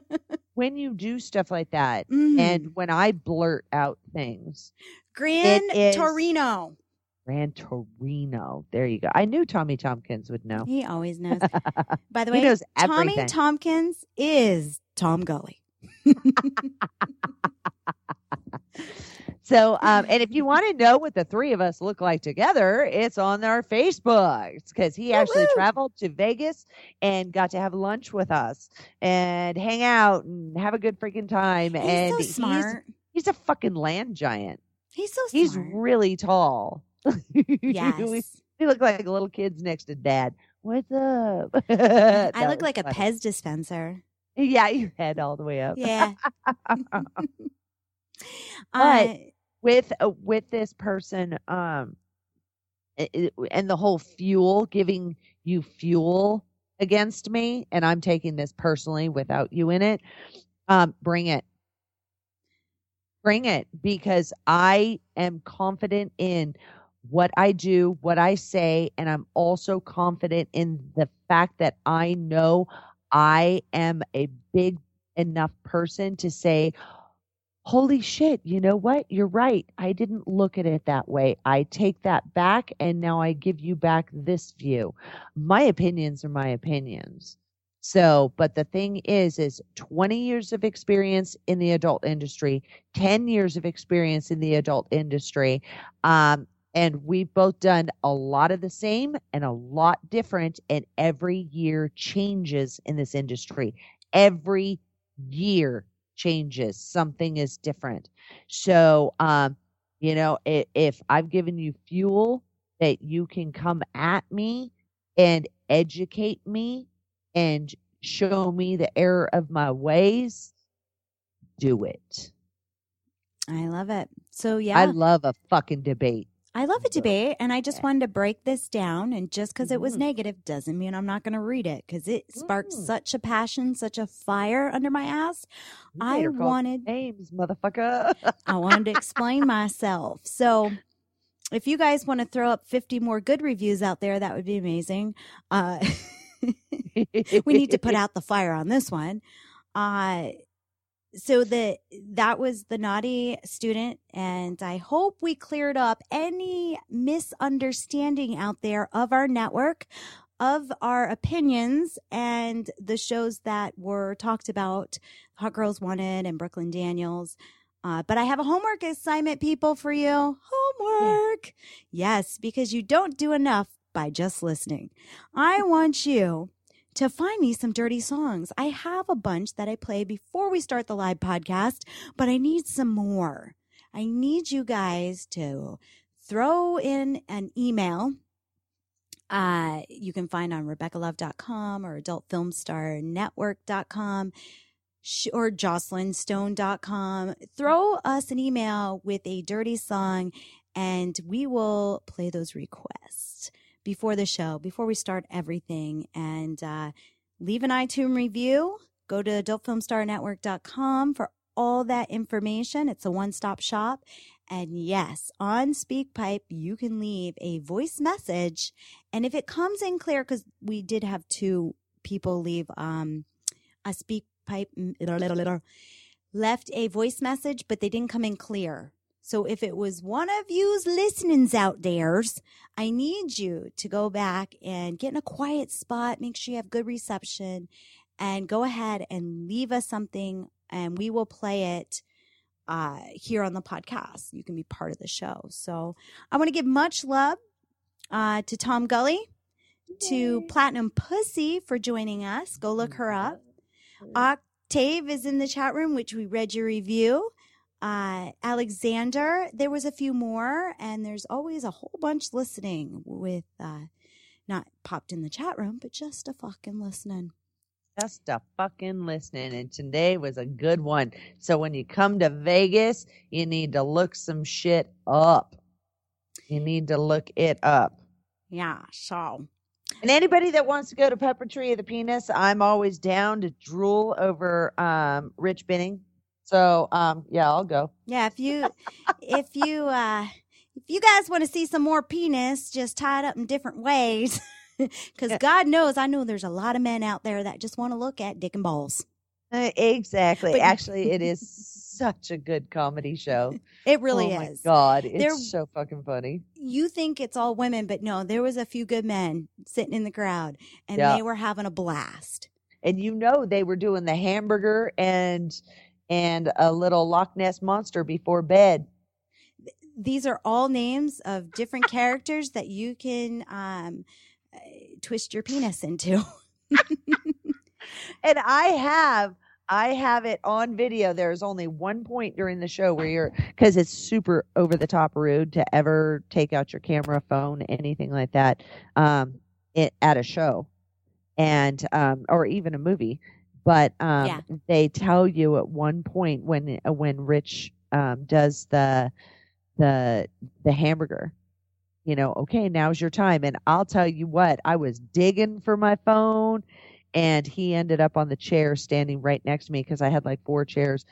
When you do stuff like that, Mhm. and when I blurt out things, Gran is- Torino. Gran Torino. There you go. I knew Tommy Tompkins would know. He always knows. By the he way, knows Tommy. Tompkins is Tom Gully. So, um, and if you want to know what the three of us look like together, it's on our Facebook because he actually Woo-woo. traveled to Vegas and got to have lunch with us and hang out and have a good freaking time. He's and so smart. He's, a fucking land giant. He's so He's really tall. Yes. we look like little kids next to dad. What's up? I look like a. Pez dispenser. Yeah, your head all the way up. Yeah. But- Uh, with uh, with this person um i- i- and the whole fuel giving you fuel against me and i'm taking this personally without you in it um bring it bring it because i am confident in what i do what i say and i'm also confident in the fact that i know i am a big enough person to say holy shit, you know what? You're right. I didn't look at it that way. I take that back and now I give you back this view. My opinions are my opinions. So, but the thing is, is 20 years of experience in the adult industry, 10 years of experience in the adult industry, um, And we've both done a lot of the same and a lot different. And every year changes in this industry. Every year changes. Something is different. So, um, you know, if, if I've given you fuel that you can come at me and educate me and show me the error of my ways, do it. I love it. So yeah, I love a fucking debate. I love a debate, and I just wanted to break this down. And just because it was Mhm. negative doesn't mean I'm not going to read it because it sparked Mm. such a passion, such a fire under my ass. I made her call wanted, names, motherfucker. I wanted to explain myself. So, if you guys want to throw up 50 more good reviews out there, that would be amazing. Uh, we need to put out the fire on this one. Uh, so the that was the naughty student, and I hope we cleared up any misunderstanding out there of our network, of our opinions, and the shows that were talked about. Hot Girls Wanted and Brooklyn Daniels. Uh, but I have a homework assignment, people, for you. Homework. Yes, because you don't do enough by just listening. I want you to find me some dirty songs. I have a bunch that I play before we start the live podcast, but I need some more. I need you guys to throw in an email. Uh, you can find on RebeccaLove.com or AdultFilmStarNetwork.com or JocelynStone.com. Throw us an email with a dirty song and we will play those requests before the show, before we start everything. And uh, leave an iTunes review. Go to adultfilmstarnetwork.com for all that information. It's a one stop shop. And yes, on SpeakPipe, you can leave a voice message. And if it comes in clear, because we did have two people leave um, a SpeakPipe, left a voice message, but they didn't come in clear. So if it was one of you's listenings out there's, I need you to go back and get in a quiet spot, make sure you have good reception, and go ahead and leave us something, and we will play it uh, here on the podcast. You can be part of the show. So I want to give much love uh, to Tom Gully, to Platinum Pussy for joining us. Go look her up. Octave is in the chat room, which we read your review. Uh, Alexander, there was a few more, and there's always a whole bunch listening with uh, not popped in the chat room, but just a fucking listening. Just a fucking listening. And today was a good one. So when you come to Vegas, you need to look some shit up. You need to look it up. Yeah, so And anybody that wants to go to Puppetry of the Penis, I'm always down to drool over um, Rich Binning. So um, yeah, I'll go. yeah, if you if you uh if you guys want to see some more penis just tied up in different ways, because Yeah. God knows I know there's a lot of men out there that just want to look at dick and balls. Uh, exactly. But- Actually, it is such a good comedy show. It really oh is. My God, it's There- so fucking funny. you think it's all women, but no, there was a few good men sitting in the crowd and Yeah. they were having a blast. and you know they were doing the hamburger and and a little Loch Ness monster before bed. These are all names of different characters that you can um, uh, twist your penis into. And I have I have it on video. There's only one point during the show where you're because it's super over the top rude to ever take out your camera, phone, anything like that, um, it at a show, and um, or even a movie. But um, Yeah. they tell you at one point when uh, when Rich um, does the the the hamburger, you know, okay, now's your time. And I'll tell you what, I was digging for my phone and he ended up on the chair standing right next to me because I had like four chairs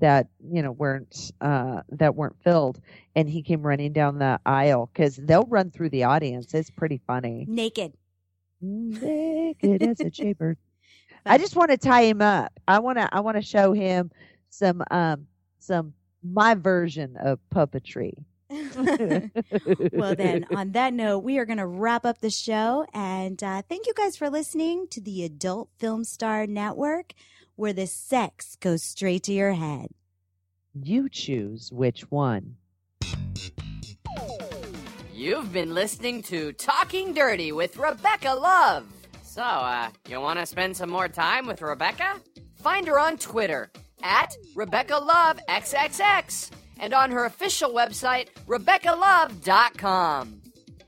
that you know weren't uh that weren't filled and he came running down the aisle because they'll run through the audience it's pretty funny Naked. naked as a jaybird i just want to tie him up i want to i want to show him some um some my version of puppetry well, then, on that note, we are going to wrap up the show. And uh, thank you guys for listening to the Adult Film Star Network, where the sex goes straight to your head. you choose which one You've been listening to Talking Dirty with Rebecca Love. So, uh, you want to spend some more time with Rebecca? Find her on Twitter at Rebecca Love XXX and on her official website, RebeccaLove.com.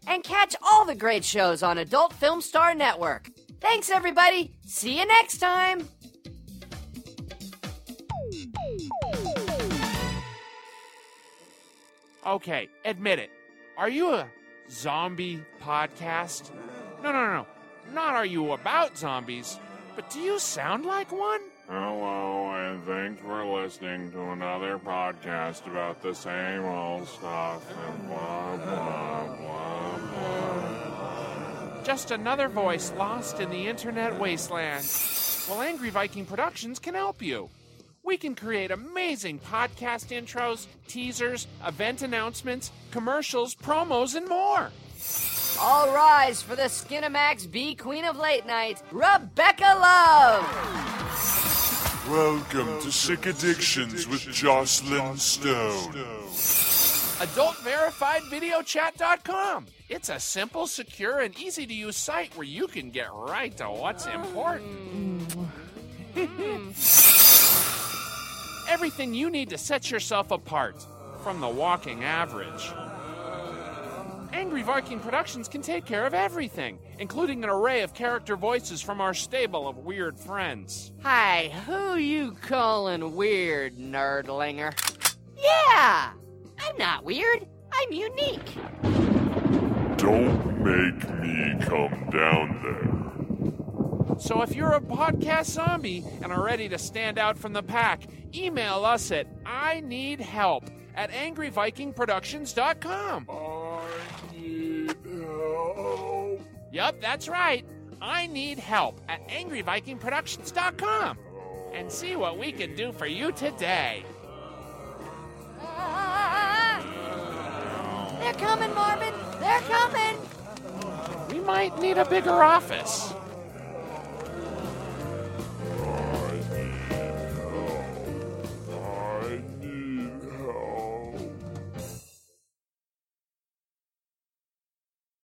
And catch all the great shows on Adult Film Star Network. Thanks, everybody. See you next time. Okay, admit it. Are you a zombie podcast? No, no, no. Not are you about zombies, but do you sound like one? Hello, and thanks for listening to another podcast about the same old stuff and blah, blah, blah, blah. Just another voice lost in the internet wasteland. Well, Angry Viking Productions can help you. We can create amazing podcast intros, teasers, event announcements, commercials, promos, and more. All rise for the Skinamax B Queen of Late Night, Rebecca Love. Welcome to Sick Addictions with Jocelyn Stone. AdultVerifiedVideoChat.com. It's a simple, secure, and easy to use site where you can get right to what's mm. important. Everything you need to set yourself apart from the walking average. Angry Viking Productions can take care of everything, including an array of character voices from our stable of weird friends. Hi, who you calling weird, nerdlinger? Yeah, I'm not weird. I'm unique. Don't make me come down there. So if you're a podcast zombie and are ready to stand out from the pack, email us at I need help at angryvikingproductions.com. I uh, need help. Yup, that's right. I need help at angryvikingproductions.com. And see what we can do for you today. Ah! They're coming, Marvin. They're coming. We might need a bigger office.